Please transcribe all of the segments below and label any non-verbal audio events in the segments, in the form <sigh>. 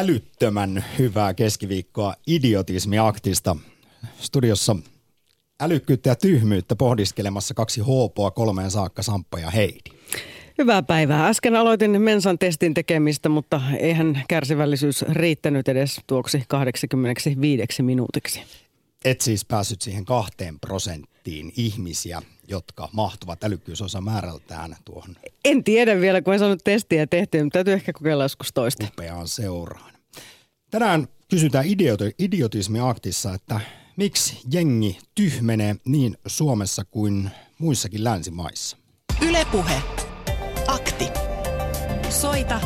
älyttömän hyvää keskiviikkoa idiotismiaktista. Studiossa älykkyyttä ja tyhmyyttä pohdiskelemassa kaksi hoopoa kolmeen saakka Samppa ja Heidi. Hyvää päivää. Äsken aloitin Mensan testin tekemistä, mutta eihän kärsivällisyys riittänyt edes tuoksi 85 minuutiksi. Et siis päässyt siihen kahteen prosenttiin ihmisiä, jotka mahtuvat älykkyysosa määrältään tuohon. En tiedä vielä, kun en saanut testiä tehtyä, mutta täytyy ehkä kokeilla joskus toista. Upeaan seuraan. Tänään kysytään idioti- idiotismiaktissa, että miksi jengi tyhmenee niin Suomessa kuin muissakin länsimaissa? Ylepuhe. Akti. Soita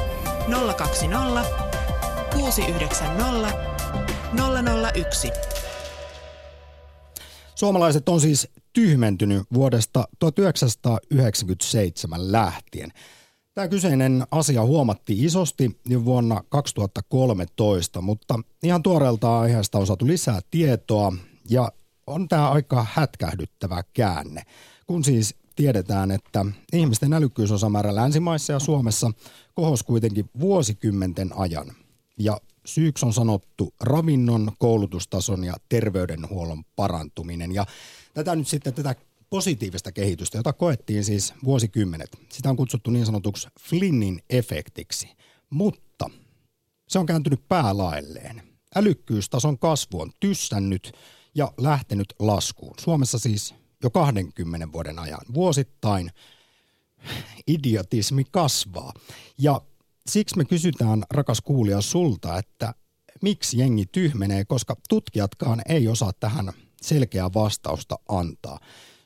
020 690 001. Suomalaiset on siis tyhmentynyt vuodesta 1997 lähtien. Tämä kyseinen asia huomattiin isosti jo vuonna 2013, mutta ihan tuoreelta aiheesta on saatu lisää tietoa ja on tämä aika hätkähdyttävä käänne, kun siis tiedetään, että ihmisten älykkyysosamäärä länsimaissa ja Suomessa kohos kuitenkin vuosikymmenten ajan. Ja syyksi on sanottu ravinnon, koulutustason ja terveydenhuollon parantuminen. Ja tätä nyt sitten tätä positiivista kehitystä, jota koettiin siis vuosikymmenet. Sitä on kutsuttu niin sanotuksi Flynnin efektiksi, mutta se on kääntynyt päälailleen. Älykkyystason kasvu on tyssännyt ja lähtenyt laskuun. Suomessa siis jo 20 vuoden ajan. Vuosittain idiotismi kasvaa. Ja siksi me kysytään, rakas kuulija, sulta, että miksi jengi tyhmenee, koska tutkijatkaan ei osaa tähän selkeää vastausta antaa.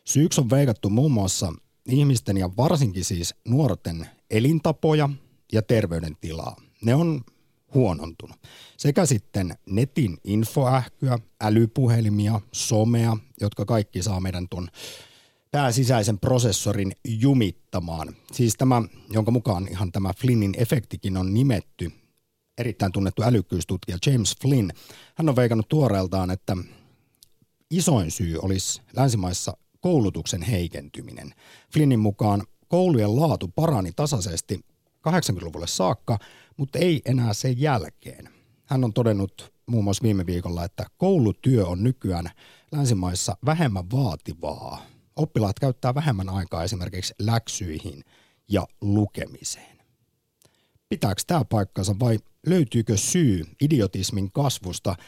Syyksi on veikattu muun muassa ihmisten ja varsinkin siis nuorten elintapoja ja terveydentilaa. Ne on huonontunut. Sekä sitten netin infoähkyä, älypuhelimia, somea, jotka kaikki saa meidän tuon pääsisäisen prosessorin jumittamaan. Siis tämä, jonka mukaan ihan tämä Flynnin efektikin on nimetty, erittäin tunnettu älykkyystutkija James Flynn. Hän on veikannut tuoreeltaan, että isoin syy olisi länsimaissa koulutuksen heikentyminen. Flynnin mukaan koulujen laatu parani tasaisesti 80-luvulle saakka, mutta ei enää sen jälkeen. Hän on todennut muun muassa viime viikolla, että koulutyö on nykyään länsimaissa vähemmän vaativaa. Oppilaat käyttää vähemmän aikaa esimerkiksi läksyihin ja lukemiseen. Pitääkö tämä paikkansa vai löytyykö syy idiotismin kasvusta –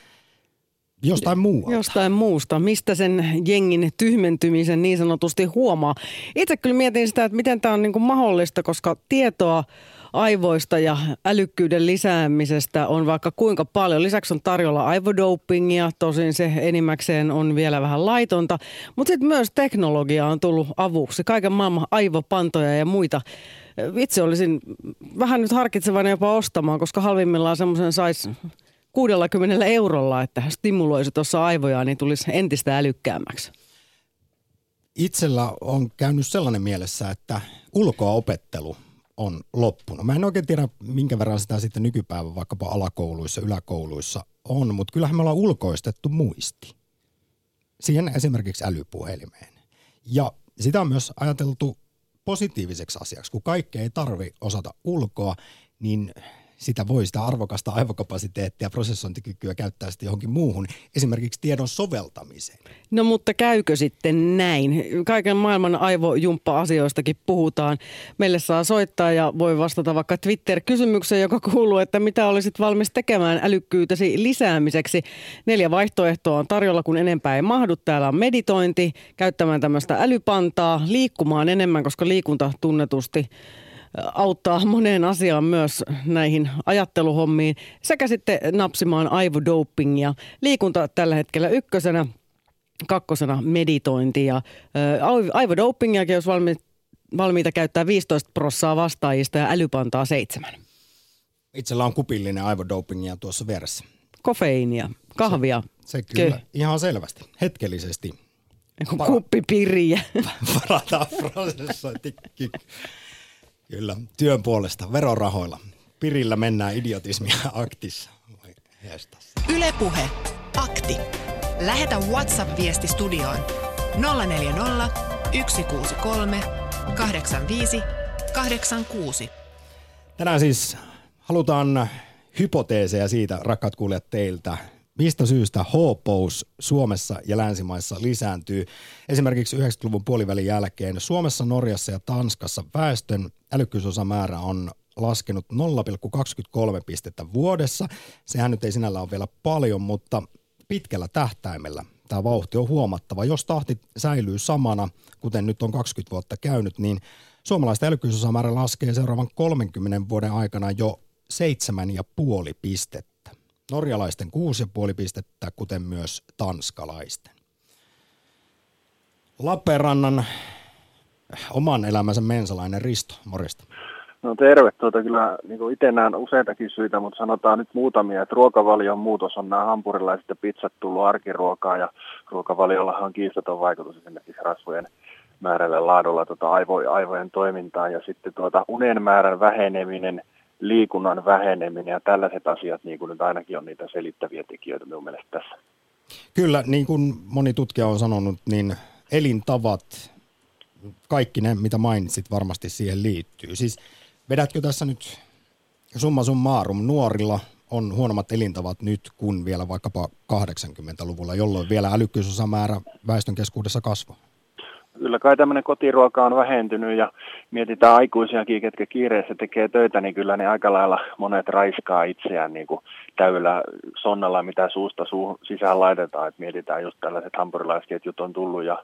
Jostain muualta. Jostain muusta. Mistä sen jengin tyhmentymisen niin sanotusti huomaa? Itse kyllä mietin sitä, että miten tämä on niin kuin mahdollista, koska tietoa aivoista ja älykkyyden lisäämisestä on vaikka kuinka paljon. Lisäksi on tarjolla aivodopingia, tosin se enimmäkseen on vielä vähän laitonta. Mutta sitten myös teknologia on tullut avuksi. Kaiken maailman aivopantoja ja muita. Itse olisin vähän nyt harkitsevainen jopa ostamaan, koska halvimmillaan semmoisen saisi 60 eurolla, että stimuloisi tuossa aivojaan, niin tulisi entistä älykkäämmäksi? Itsellä on käynyt sellainen mielessä, että ulkoa opettelu on loppunut. Mä en oikein tiedä, minkä verran sitä sitten nykypäivän vaikkapa alakouluissa, yläkouluissa on, mutta kyllähän me ollaan ulkoistettu muisti. Siihen esimerkiksi älypuhelimeen. Ja sitä on myös ajateltu positiiviseksi asiaksi. Kun kaikkea ei tarvi osata ulkoa, niin sitä voi sitä arvokasta aivokapasiteettia ja prosessointikykyä käyttää sitten johonkin muuhun, esimerkiksi tiedon soveltamiseen. No mutta käykö sitten näin? Kaiken maailman aivojumppa-asioistakin puhutaan. Meille saa soittaa ja voi vastata vaikka Twitter-kysymykseen, joka kuuluu, että mitä olisit valmis tekemään älykkyytesi lisäämiseksi. Neljä vaihtoehtoa on tarjolla, kun enempää ei mahdu. Täällä on meditointi, käyttämään tämmöistä älypantaa, liikkumaan enemmän, koska liikunta tunnetusti auttaa moneen asiaan myös näihin ajatteluhommiin sekä sitten napsimaan aivodopingia. Liikunta tällä hetkellä ykkösenä, kakkosena meditointi ja aivodopingiakin, jos valmi, valmiita käyttää 15 prossaa vastaajista ja älypantaa seitsemän. Itsellä on kupillinen aivodopingia tuossa vieressä. Kofeiinia, kahvia. Se, se kyllä, Kö. ihan selvästi, hetkellisesti. Kuppipiriä. <laughs> Varataan prosessointi. Kyllä, työn puolesta, verorahoilla. Pirillä mennään idiotismia <laughs> aktissa. Ylepuhe akti. Lähetä WhatsApp-viesti studioon 040 163 85 86. Tänään siis halutaan hypoteeseja siitä, rakkaat kuulijat, teiltä. Mistä syystä hoopous Suomessa ja länsimaissa lisääntyy? Esimerkiksi 90-luvun puolivälin jälkeen Suomessa, Norjassa ja Tanskassa väestön älykkyysosamäärä on laskenut 0,23 pistettä vuodessa. Sehän nyt ei sinällä ole vielä paljon, mutta pitkällä tähtäimellä tämä vauhti on huomattava. Jos tahti säilyy samana, kuten nyt on 20 vuotta käynyt, niin suomalaisten älykkyysosamäärä laskee seuraavan 30 vuoden aikana jo 7,5 pistettä. Norjalaisten 6,5 pistettä, kuten myös tanskalaisten. Lappeenrannan oman elämänsä mensalainen Risto, morjesta. No terve, tuota kyllä niin itse näen useitakin syitä, mutta sanotaan nyt muutamia, että ruokavalion muutos on nämä hampurilaiset ja pizzat tullut arkiruokaa ja ruokavaliollahan on kiistaton vaikutus esimerkiksi rasvojen määrällä laadulla tuota aivo, aivojen toimintaan ja sitten tuota unen määrän väheneminen, liikunnan väheneminen ja tällaiset asiat niin kuin nyt ainakin on niitä selittäviä tekijöitä minun mielestä tässä. Kyllä, niin kuin moni tutkija on sanonut, niin elintavat, kaikki ne, mitä mainitsit, varmasti siihen liittyy. Siis Vedätkö tässä nyt summa summarum nuorilla on huonommat elintavat nyt kuin vielä vaikkapa 80-luvulla, jolloin vielä älykkyysosamäärä väestön keskuudessa kasvaa? Kyllä kai tämmöinen kotiruoka on vähentynyt ja mietitään aikuisiakin, ketkä kiireessä tekee töitä, niin kyllä ne aika lailla monet raiskaa itseään niin kuin täyllä sonnalla, mitä suusta suu sisään laitetaan. Et mietitään just tällaiset hampurilaisketjut on tullut ja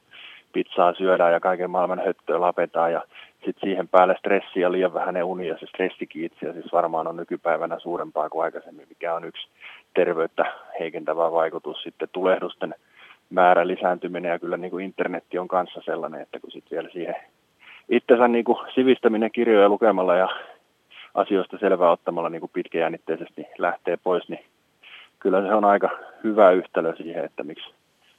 pizzaa syödään ja kaiken maailman höttöä lapetaan ja sitten siihen päälle stressi ja liian vähän uni ja se stressikin itse siis varmaan on nykypäivänä suurempaa kuin aikaisemmin, mikä on yksi terveyttä heikentävä vaikutus. Sitten tulehdusten määrä lisääntyminen ja kyllä niin kuin internetti on kanssa sellainen, että kun sitten vielä siihen itsensä niin kuin sivistäminen kirjoja lukemalla ja asioista selvää ottamalla niin kuin pitkäjännitteisesti lähtee pois, niin kyllä se on aika hyvä yhtälö siihen, että miksi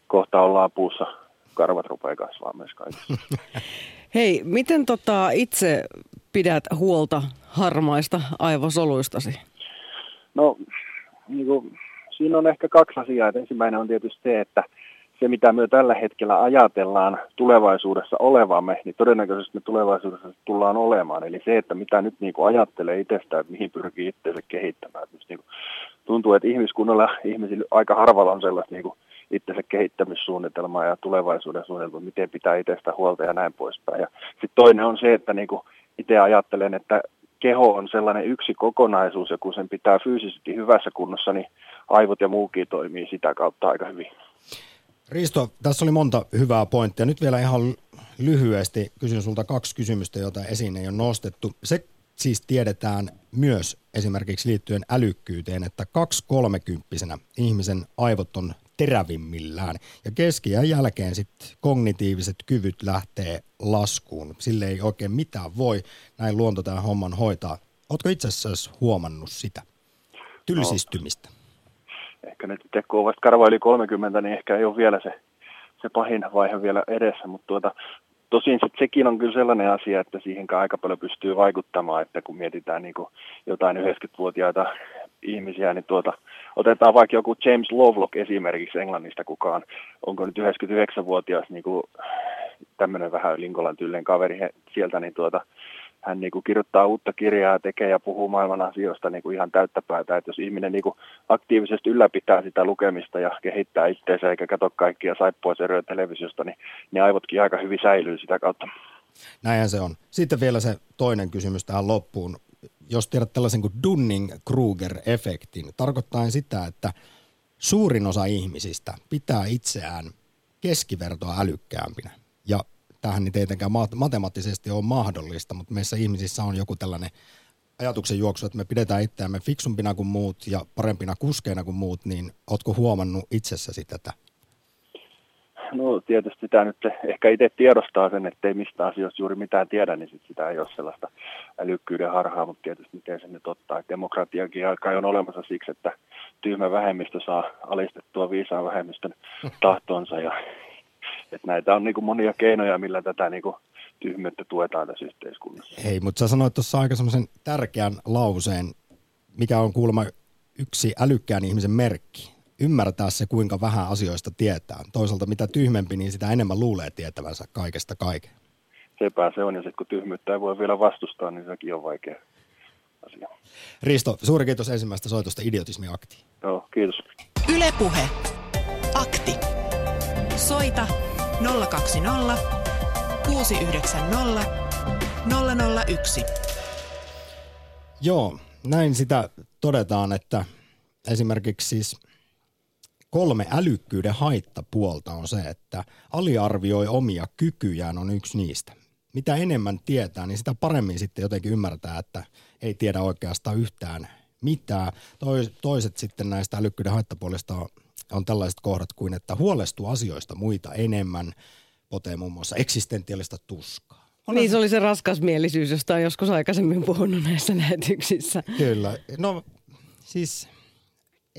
kohta ollaan puussa karvat rupeaa kasvaa myös kaikissa. <laughs> Hei, miten tota itse pidät huolta harmaista aivosoluistasi? No, niin kuin, siinä on ehkä kaksi asiaa. ensimmäinen on tietysti se, että se mitä me tällä hetkellä ajatellaan tulevaisuudessa olevamme, niin todennäköisesti me tulevaisuudessa tullaan olemaan. Eli se, että mitä nyt niin kuin ajattelee itsestään, että mihin pyrkii itseänsä kehittämään. Että niin kuin, tuntuu, että ihmiskunnalla, ihmisillä aika harvalla on sellaista niin kuin itsensä kehittämissuunnitelmaa ja tulevaisuuden suunnitelmaa, miten pitää itsestä huolta ja näin poispäin. Ja sitten toinen on se, että niin kuin itse ajattelen, että keho on sellainen yksi kokonaisuus ja kun sen pitää fyysisesti hyvässä kunnossa, niin aivot ja muukin toimii sitä kautta aika hyvin. Risto, tässä oli monta hyvää pointtia. Nyt vielä ihan lyhyesti kysyn sulta kaksi kysymystä, joita esiin ei ole nostettu. Se siis tiedetään myös esimerkiksi liittyen älykkyyteen, että kaksi kolmekymppisenä ihmisen aivot on terävimmillään. Ja keskiään jälkeen sitten kognitiiviset kyvyt lähtee laskuun. Sille ei oikein mitään voi näin luonto tämän homman hoitaa. Oletko itse asiassa huomannut sitä tylsistymistä? No, ehkä nyt kun on vasta karva yli 30, niin ehkä ei ole vielä se, se pahin vaihe vielä edessä, mutta tuota, Tosin sit sekin on kyllä sellainen asia, että siihen aika paljon pystyy vaikuttamaan, että kun mietitään niin kuin jotain 90-vuotiaita ihmisiä, niin tuota, otetaan vaikka joku James Lovelock esimerkiksi Englannista kukaan, onko nyt 99-vuotias niin tämmöinen vähän Linkolan tyylinen kaveri sieltä, niin tuota, hän niin kuin kirjoittaa uutta kirjaa, tekee ja puhuu maailman asioista niin kuin ihan täyttä päätä. Että jos ihminen niin kuin aktiivisesti ylläpitää sitä lukemista ja kehittää itseensä eikä katso kaikkia saippuaseroja televisiosta, niin ne aivotkin aika hyvin säilyy sitä kautta. Näinhän se on. Sitten vielä se toinen kysymys tähän loppuun. Jos tiedät tällaisen kuin Dunning-Kruger-efektin, tarkoittaa sitä, että suurin osa ihmisistä pitää itseään keskivertoa älykkäämpinä. Ja tähän niin tietenkään matemaattisesti ole mahdollista, mutta meissä ihmisissä on joku tällainen ajatuksen juoksu, että me pidetään itseämme fiksumpina kuin muut ja parempina kuskeina kuin muut, niin ootko huomannut itsessäsi tätä? No tietysti sitä nyt ehkä itse tiedostaa sen, että ei mistä asioista juuri mitään tiedä, niin sit sitä ei ole sellaista älykkyyden harhaa, mutta tietysti miten se nyt ottaa. Demokratiakin aika on olemassa siksi, että tyhmä vähemmistö saa alistettua viisaan vähemmistön tahtonsa ja että näitä on niin kuin monia keinoja, millä tätä niin kuin tyhmyyttä tuetaan tässä yhteiskunnassa. Hei, mutta sä sanoit tuossa aika semmoisen tärkeän lauseen, mikä on kuulemma yksi älykkään ihmisen merkki. Ymmärtää se, kuinka vähän asioista tietää. Toisaalta mitä tyhmempi, niin sitä enemmän luulee tietävänsä kaikesta kaiken. Sepä se on, ja sitten kun tyhmyyttä ei voi vielä vastustaa, niin sekin on vaikea asia. Risto, suuri kiitos ensimmäistä soitosta Idiotismi Aktiin. Joo, kiitos. Ylepuhe. Akti. Soita 020 690 001. Joo, näin sitä todetaan, että esimerkiksi siis kolme älykkyyden haittapuolta on se, että aliarvioi omia kykyjään on yksi niistä. Mitä enemmän tietää, niin sitä paremmin sitten jotenkin ymmärtää, että ei tiedä oikeastaan yhtään mitään. Toiset sitten näistä älykkyyden haittapuolista on, on tällaiset kohdat kuin, että huolestuu asioista muita enemmän, potee muun muassa eksistentiaalista tuskaa. On niin, se oli se raskasmielisyys, josta on joskus aikaisemmin puhunut näissä lähetyksissä. Kyllä. No siis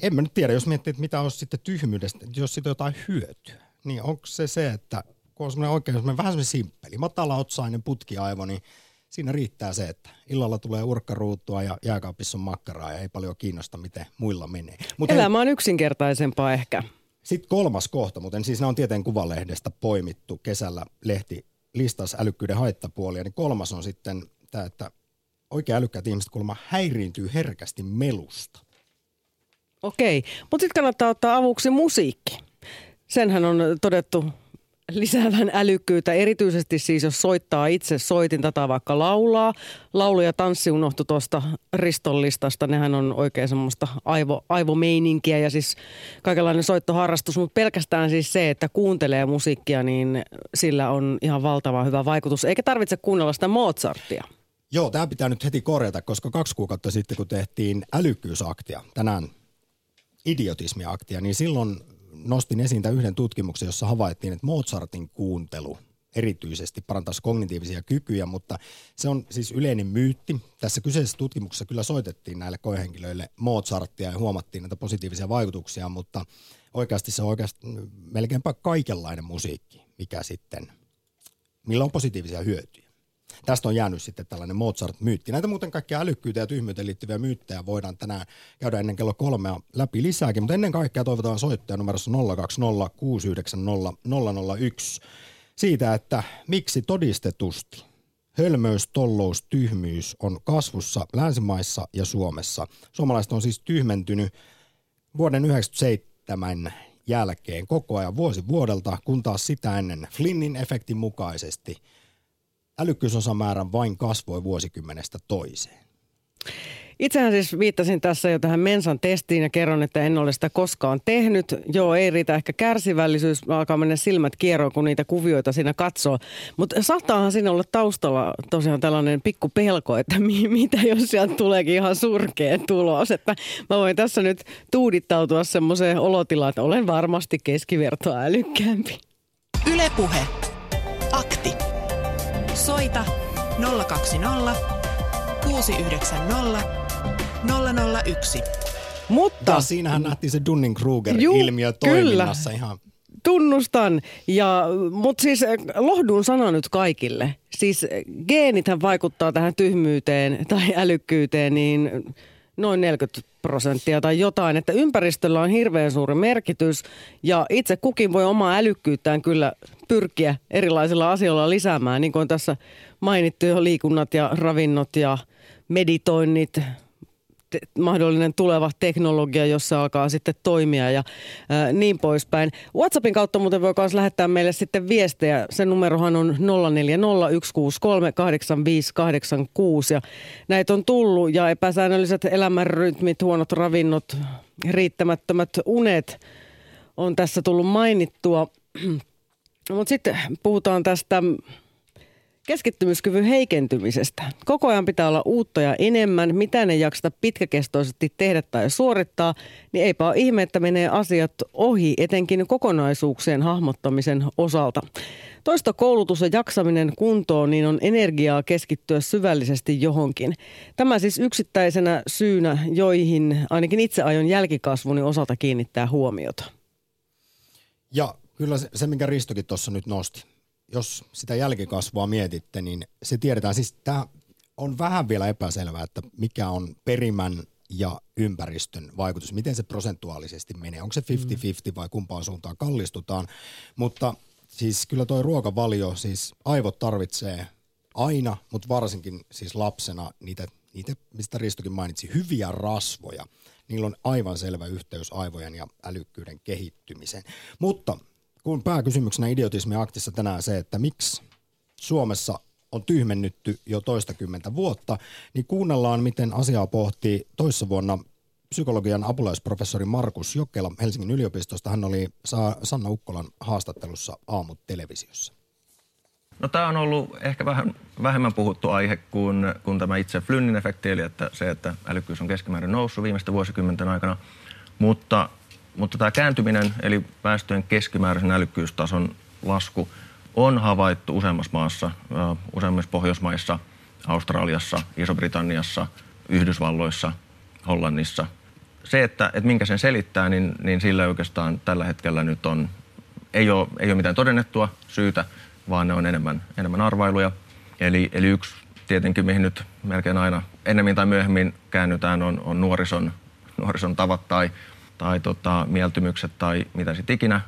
en mä nyt tiedä, jos miettii, että mitä olisi sitten tyhmyydestä, jos siitä on jotain hyötyä, niin onko se se, että kun on semmoinen oikein semmoinen vähän semmoinen simppeli, matala-otsainen putkiaivo, niin siinä riittää se, että illalla tulee urkkaruutua ja jääkaapissa on makkaraa ja ei paljon kiinnosta, miten muilla menee. Mut Elämä on yksinkertaisempaa ehkä. Sitten kolmas kohta, mutta siis nämä on tieteen kuvalehdestä poimittu kesällä lehti listas älykkyyden haittapuolia, niin kolmas on sitten tämä, että oikein älykkäät ihmiset kuulemma häiriintyy herkästi melusta. Okei, mutta sitten kannattaa ottaa avuksi musiikki. Senhän on todettu lisäävän älykkyyttä, erityisesti siis jos soittaa itse soitinta tai vaikka laulaa. Laulu ja tanssi unohtu tuosta ristollistasta, nehän on oikein semmoista aivo, aivomeininkiä ja siis kaikenlainen soittoharrastus, mutta pelkästään siis se, että kuuntelee musiikkia, niin sillä on ihan valtava hyvä vaikutus. Eikä tarvitse kuunnella sitä Mozartia. Joo, tämä pitää nyt heti korjata, koska kaksi kuukautta sitten, kun tehtiin älykkyysaktia, tänään idiotismiaktia, niin silloin nostin esiin tämän yhden tutkimuksen, jossa havaittiin, että Mozartin kuuntelu erityisesti parantaisi kognitiivisia kykyjä, mutta se on siis yleinen myytti. Tässä kyseisessä tutkimuksessa kyllä soitettiin näille koehenkilöille Mozartia ja huomattiin näitä positiivisia vaikutuksia, mutta oikeasti se on oikeasti melkeinpä kaikenlainen musiikki, mikä sitten, millä on positiivisia hyötyjä. Tästä on jäänyt sitten tällainen Mozart-myytti. Näitä muuten kaikkia älykkyyteen ja tyhmyyteen liittyviä myyttejä voidaan tänään käydä ennen kello kolmea läpi lisääkin, mutta ennen kaikkea toivotaan soittaja numerossa 020 690 001 siitä, että miksi todistetusti hölmöys, tollous, tyhmyys on kasvussa länsimaissa ja Suomessa. Suomalaiset on siis tyhmentynyt vuoden 1997 jälkeen koko ajan vuosi vuodelta, kun taas sitä ennen Flynnin efektin mukaisesti – älykkyysosamäärän vain kasvoi vuosikymmenestä toiseen. Itsehän siis viittasin tässä jo tähän Mensan testiin ja kerron, että en ole sitä koskaan tehnyt. Joo, ei riitä ehkä kärsivällisyys, alkaa mennä silmät kierroon, kun niitä kuvioita siinä katsoo. Mutta saattaahan siinä olla taustalla tosiaan tällainen pikku pelko, että mi- mitä jos sieltä tuleekin ihan surkea tulos. Että mä voin tässä nyt tuudittautua semmoiseen olotilaan, että olen varmasti keskivertoa älykkäämpi. Ylepuhe. Akti. Soita 020 690 001. Mutta... Ja siinähän nähtiin se Dunning-Kruger-ilmiö toiminnassa kyllä. ihan Tunnustan, ja, mutta siis eh, lohdun sana nyt kaikille. Siis eh, geenithän vaikuttaa tähän tyhmyyteen tai älykkyyteen niin noin 40 prosenttia tai jotain, että ympäristöllä on hirveän suuri merkitys ja itse kukin voi omaa älykkyyttään kyllä pyrkiä erilaisilla asioilla lisäämään, niin kuin tässä mainittu jo liikunnat ja ravinnot ja meditoinnit, te, mahdollinen tuleva teknologia, jossa alkaa sitten toimia ja ää, niin poispäin. WhatsAppin kautta muuten voi myös lähettää meille sitten viestejä. Sen numerohan on 0401638586 ja näitä on tullut ja epäsäännölliset elämänrytmit, huonot ravinnot, riittämättömät unet on tässä tullut mainittua. <clears throat> Mutta sitten puhutaan tästä Keskittymiskyvyn heikentymisestä. Koko ajan pitää olla uutta ja enemmän. Mitä ne jaksata pitkäkestoisesti tehdä tai suorittaa, niin eipä ole ihme, että menee asiat ohi, etenkin kokonaisuuksien hahmottamisen osalta. Toista koulutus ja jaksaminen kuntoon, niin on energiaa keskittyä syvällisesti johonkin. Tämä siis yksittäisenä syynä, joihin ainakin itse aion jälkikasvuni osalta kiinnittää huomiota. Ja kyllä se, se minkä Ristokin tuossa nyt nosti jos sitä jälkikasvua mietitte, niin se tiedetään. Siis tämä on vähän vielä epäselvää, että mikä on perimän ja ympäristön vaikutus, miten se prosentuaalisesti menee. Onko se 50-50 vai kumpaan suuntaan kallistutaan. Mutta siis kyllä tuo ruokavalio, siis aivot tarvitsee aina, mutta varsinkin siis lapsena niitä niitä, mistä Ristokin mainitsi, hyviä rasvoja. Niillä on aivan selvä yhteys aivojen ja älykkyyden kehittymiseen. Mutta kun pääkysymyksenä idiotismi aktissa tänään se, että miksi Suomessa on tyhmennytty jo toistakymmentä vuotta, niin kuunnellaan, miten asiaa pohtii toissa vuonna psykologian apulaisprofessori Markus Jokela Helsingin yliopistosta. Hän oli Sanna Ukkolan haastattelussa aamut televisiossa. No tämä on ollut ehkä vähän vähemmän puhuttu aihe kuin, kuin tämä itse Flynnin efekti, eli että se, että älykkyys on keskimäärin noussut viimeisten vuosikymmenten aikana. Mutta, mutta tämä kääntyminen, eli väestöjen keskimääräisen älykkyystason lasku, on havaittu useammassa maassa, useammissa Pohjoismaissa, Australiassa, Iso-Britanniassa, Yhdysvalloissa, Hollannissa. Se, että, että minkä sen selittää, niin, niin sillä oikeastaan tällä hetkellä nyt on, ei ole, ei ole mitään todennettua syytä, vaan ne on enemmän, enemmän arvailuja. Eli, eli yksi tietenkin, mihin nyt melkein aina ennemmin tai myöhemmin käännytään, on, on nuorison, nuorison tavat tai, tai tota, mieltymykset tai mitä sitten ikinä.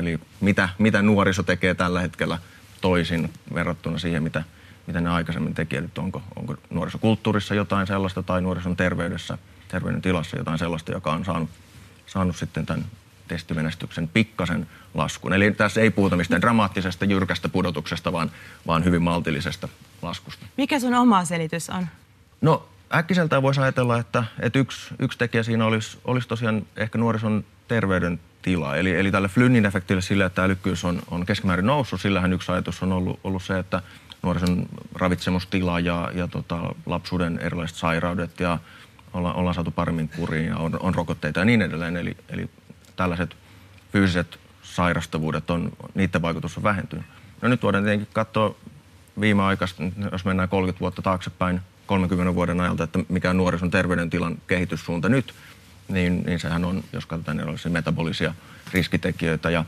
Eli mitä, mitä nuoriso tekee tällä hetkellä toisin verrattuna siihen, mitä, mitä ne aikaisemmin teki. Eli onko, onko nuorisokulttuurissa jotain sellaista tai nuorison terveydessä, terveyden tilassa jotain sellaista, joka on saanut, saanut sitten tämän testimenestyksen pikkasen laskun. Eli tässä ei puhuta mistään dramaattisesta, jyrkästä pudotuksesta, vaan, vaan hyvin maltillisesta laskusta. Mikä sun oma selitys on? No äkkiseltään voisi ajatella, että, että yksi, yksi tekijä siinä olisi, olisi tosiaan ehkä nuorison terveydentila. Eli, eli tälle Flynnin efektille sille, että älykkyys on, on keskimäärin noussut, sillähän yksi ajatus on ollut, ollut se, että nuorison ravitsemustila ja, ja tota, lapsuuden erilaiset sairaudet ja olla, ollaan saatu paremmin kuriin ja on, on rokotteita ja niin edelleen. Eli, eli tällaiset fyysiset sairastavuudet on, niiden vaikutus on vähentynyt. No nyt voidaan tietenkin katsoa viimeaikaista, jos mennään 30 vuotta taaksepäin, 30 vuoden ajalta, että mikä on nuorison terveydentilan kehityssuunta nyt, niin, niin sehän on, jos katsotaan erilaisia metabolisia riskitekijöitä ja,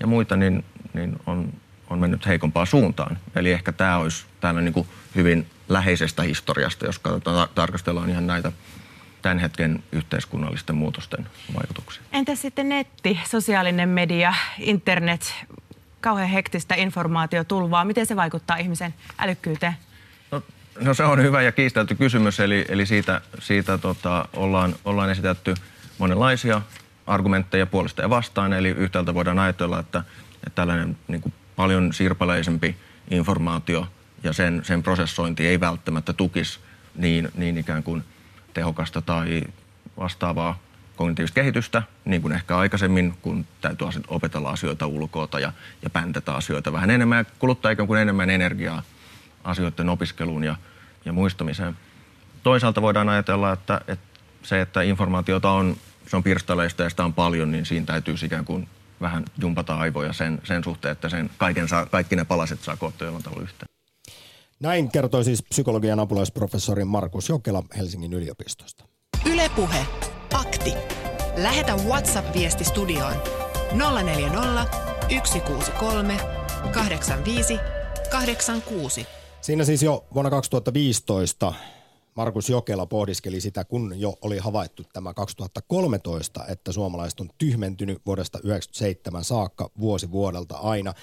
ja muita, niin, niin on, on mennyt heikompaan suuntaan. Eli ehkä tämä olisi täällä niin kuin hyvin läheisestä historiasta, jos katsotaan, tarkastellaan ihan näitä tämän hetken yhteiskunnallisten muutosten vaikutuksia. Entä sitten netti, sosiaalinen media, internet, kauhean hektistä informaatiotulvaa, miten se vaikuttaa ihmisen älykkyyteen? No, se on hyvä ja kiistelty kysymys, eli, eli siitä, siitä tota, ollaan, ollaan esitetty monenlaisia argumentteja puolesta ja vastaan. Eli yhtäältä voidaan ajatella, että, että tällainen niin kuin paljon sirpaleisempi informaatio ja sen, sen prosessointi ei välttämättä tukisi niin, niin ikään kuin – tehokasta tai vastaavaa kognitiivista kehitystä, niin kuin ehkä aikaisemmin, kun täytyy opetella asioita ulkoota ja, ja päntätä asioita vähän enemmän ja kuluttaa ikään kuin enemmän energiaa asioiden opiskeluun ja, ja muistamiseen. Toisaalta voidaan ajatella, että, että se, että informaatiota on, se on pirstaleista ja sitä on paljon, niin siinä täytyy ikään kuin vähän jumpata aivoja sen, sen suhteen, että sen kaiken saa, kaikki ne palaset saa koottua jollain tavalla yhteen. Näin kertoi siis psykologian apulaisprofessori Markus Jokela Helsingin yliopistosta. Ylepuhe Akti. Lähetä WhatsApp-viesti studioon 040 163 85 86. Siinä siis jo vuonna 2015 Markus Jokela pohdiskeli sitä, kun jo oli havaittu tämä 2013, että suomalaiset on tyhmentynyt vuodesta 1997 saakka vuosi vuodelta aina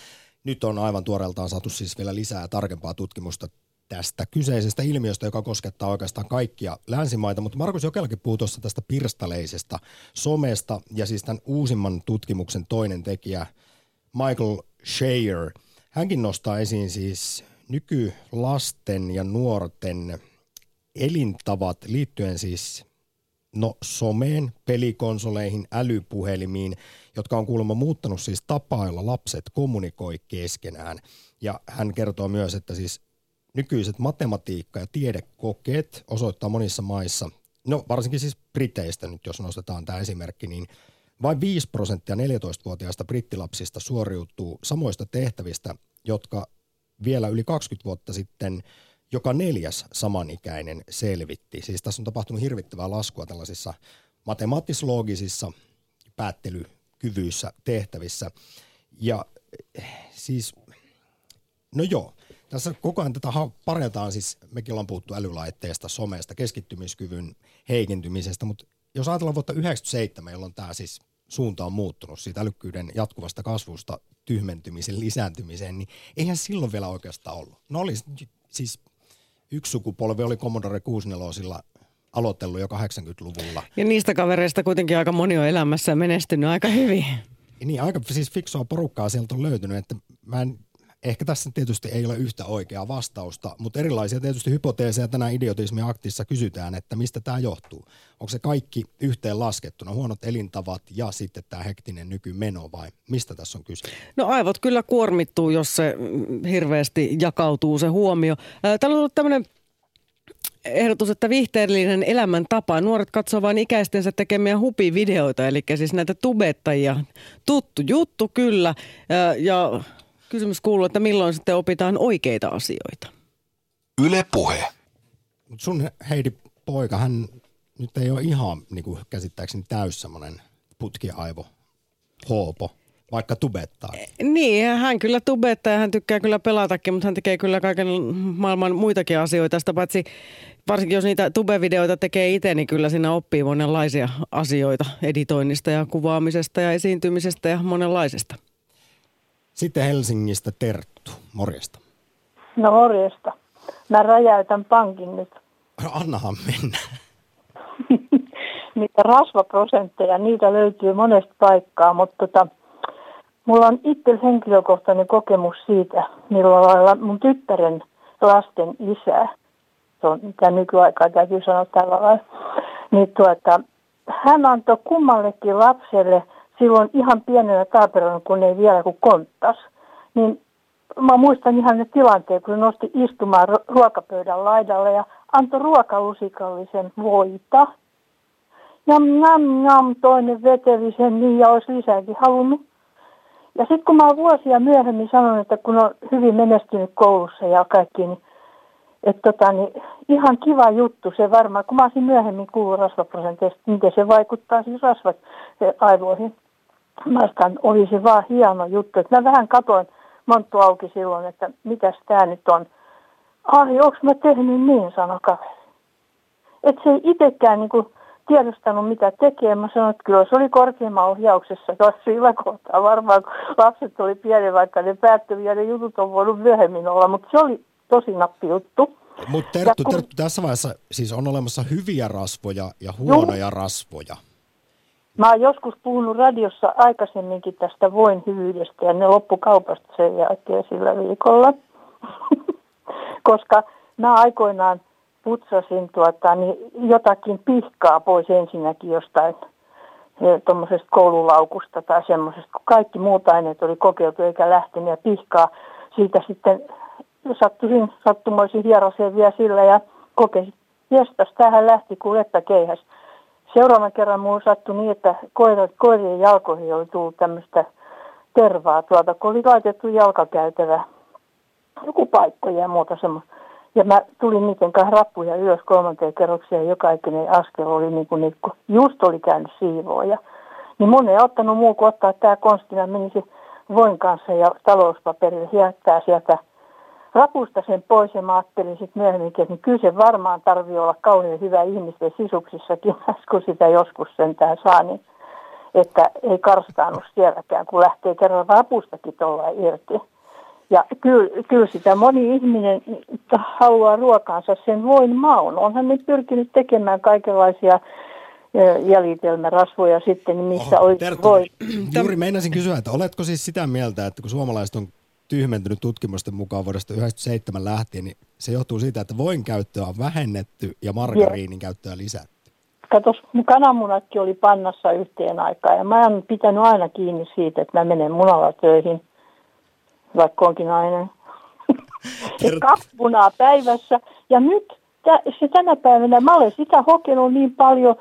nyt on aivan tuoreeltaan saatu siis vielä lisää tarkempaa tutkimusta tästä kyseisestä ilmiöstä, joka koskettaa oikeastaan kaikkia länsimaita. Mutta Markus Jokelakin puhuu tuossa tästä pirstaleisesta somesta ja siis tämän uusimman tutkimuksen toinen tekijä Michael Shayer. Hänkin nostaa esiin siis nykylasten ja nuorten elintavat liittyen siis no someen, pelikonsoleihin, älypuhelimiin, jotka on kuulemma muuttanut siis tapaa, jolla lapset kommunikoi keskenään. Ja hän kertoo myös, että siis nykyiset matematiikka- ja tiedekokeet osoittaa monissa maissa, no varsinkin siis Briteistä nyt, jos nostetaan tämä esimerkki, niin vain 5 prosenttia 14-vuotiaista brittilapsista suoriutuu samoista tehtävistä, jotka vielä yli 20 vuotta sitten – joka neljäs samanikäinen selvitti. Siis tässä on tapahtunut hirvittävää laskua tällaisissa matemaattis-loogisissa päättelykyvyissä tehtävissä. Ja siis, no joo, tässä koko ajan tätä paretaan siis, mekin ollaan puhuttu älylaitteesta, somesta, keskittymiskyvyn heikentymisestä, mutta jos ajatellaan vuotta 1997, jolloin tämä siis suunta on muuttunut siitä älykkyyden jatkuvasta kasvusta tyhmentymisen lisääntymiseen, niin eihän silloin vielä oikeastaan ollut. No oli siis yksi sukupolvi oli Commodore 64 aloitellut jo 80-luvulla. Ja niistä kavereista kuitenkin aika moni on elämässä menestynyt aika hyvin. Niin, aika siis fiksua porukkaa sieltä on löytynyt, että mä en, ehkä tässä tietysti ei ole yhtä oikeaa vastausta, mutta erilaisia tietysti hypoteeseja tänään idiotismi-aktissa kysytään, että mistä tämä johtuu. Onko se kaikki yhteen laskettuna, huonot elintavat ja sitten tämä hektinen nykymeno vai mistä tässä on kyse? No aivot kyllä kuormittuu, jos se hirveästi jakautuu se huomio. Täällä on ollut tämmöinen ehdotus, että viihteellinen elämäntapa. Nuoret katsoo vain ikäistensä tekemiä hupivideoita, eli siis näitä tubettajia. Tuttu juttu kyllä. Ja kysymys kuuluu, että milloin sitten opitaan oikeita asioita? Yle Puhe. Mut sun Heidi poika, hän nyt ei ole ihan niin kuin käsittääkseni täys semmoinen putkiaivo hoopo vaikka tubettaa. Niin, hän kyllä tubettaa ja hän tykkää kyllä pelatakin, mutta hän tekee kyllä kaiken maailman muitakin asioita. Sitä paitsi varsinkin jos niitä tubevideoita tekee itse, niin kyllä siinä oppii monenlaisia asioita editoinnista ja kuvaamisesta ja esiintymisestä ja monenlaisesta. Sitten Helsingistä Terttu, morjesta. No morjesta. Mä räjäytän pankin nyt. Annahan mennä. <laughs> Niitä rasvaprosentteja, niitä löytyy monesta paikkaa, mutta tota, mulla on itse henkilökohtainen kokemus siitä, millä lailla mun tyttären lasten isä se on mitä nykyaikaa täytyy sanoa tällä lailla, niin tuota, hän antoi kummallekin lapselle silloin ihan pienenä taaperona, kun ei vielä kuin konttas, niin mä muistan ihan ne tilanteet, kun nosti istumaan ruokapöydän laidalle ja antoi ruokalusikallisen voita. Jam, jam, jam, toinen veteli sen niin ja olisi lisääkin halunnut. Ja sitten kun mä oon vuosia myöhemmin sanonut, että kun on hyvin menestynyt koulussa ja kaikki, niin että tota, niin ihan kiva juttu se varmaan, kun mä olisin myöhemmin kuullut rasvaprosenteista, miten se vaikuttaa siis rasvat aivoihin. Mä oli se vaan hieno juttu, mä vähän katoin monttu auki silloin, että mitäs tää nyt on. Ai, onks mä tehnyt niin, sano kaveri. Että se ei itsekään niinku tiedostanut, mitä tekee. Mä sanoin, että kyllä se oli korkeimman ohjauksessa tuossa sillä kohtaa varmaan, kun lapset oli pieni, vaikka ne päättyviä ne jutut on voinut myöhemmin olla, mutta se oli tosi nappi juttu. Mutta Terttu, kun... Terttu, tässä vaiheessa siis on olemassa hyviä rasvoja ja huonoja Juh. rasvoja. Mä oon joskus puhunut radiossa aikaisemminkin tästä voin hyvyydestä ja ne loppu kaupasta sen jälkeen sillä viikolla. <laughs> Koska mä aikoinaan putsasin tuota, niin jotakin pihkaa pois ensinnäkin jostain eh, tuommoisesta koululaukusta tai semmoisesta, kun kaikki muut aineet oli kokeiltu eikä lähtenyt ja pihkaa siitä sitten sattuisin sattumoisin hieroseen vielä sillä ja kokesin, jestas, tähän lähti kuin keihäs. Seuraavan kerran muun sattui niin, että koirat, koirien jalkoihin oli tullut tämmöistä tervaa tuolta, kun oli laitettu jalkakäytävä, joku paikkoja ja muuta semmoista. Ja mä tulin niiden kanssa rappuja ylös kolmanteen kerrokseen ja joka ikinen askel oli niin kuin, niin just oli käynyt siivooja. Niin mun ei ottanut muu kuin ottaa tämä konstina, menisi voin kanssa ja talouspaperille hiettää sieltä rapusta sen pois ja mä ajattelin sitten myöhemmin, että niin kyllä se varmaan tarvii olla kauhean hyvä ihmisten sisuksissakin, <laughs> kun sitä joskus sentään saa, niin että ei karstaannut sielläkään, kun lähtee kerran rapustakin tuolla irti. Ja kyllä, kyllä sitä moni ihminen haluaa ruokaansa sen voin maun. Onhan ne pyrkinyt tekemään kaikenlaisia jäljitelmärasvoja sitten, missä Oho, olisi voi. Juuri meinasin kysyä, että oletko siis sitä mieltä, että kun suomalaiset on tyhmentynyt tutkimusten mukaan vuodesta 1997 lähtien, niin se johtuu siitä, että voin käyttöä on vähennetty ja margariinin käyttöä lisätty. Katos, kananmunatkin oli pannassa yhteen aikaan ja mä en pitänyt aina kiinni siitä, että mä menen munalla töihin, vaikka onkin nainen. <laughs> Kaksi munaa päivässä ja nyt se tänä päivänä, mä olen sitä hokenut niin paljon,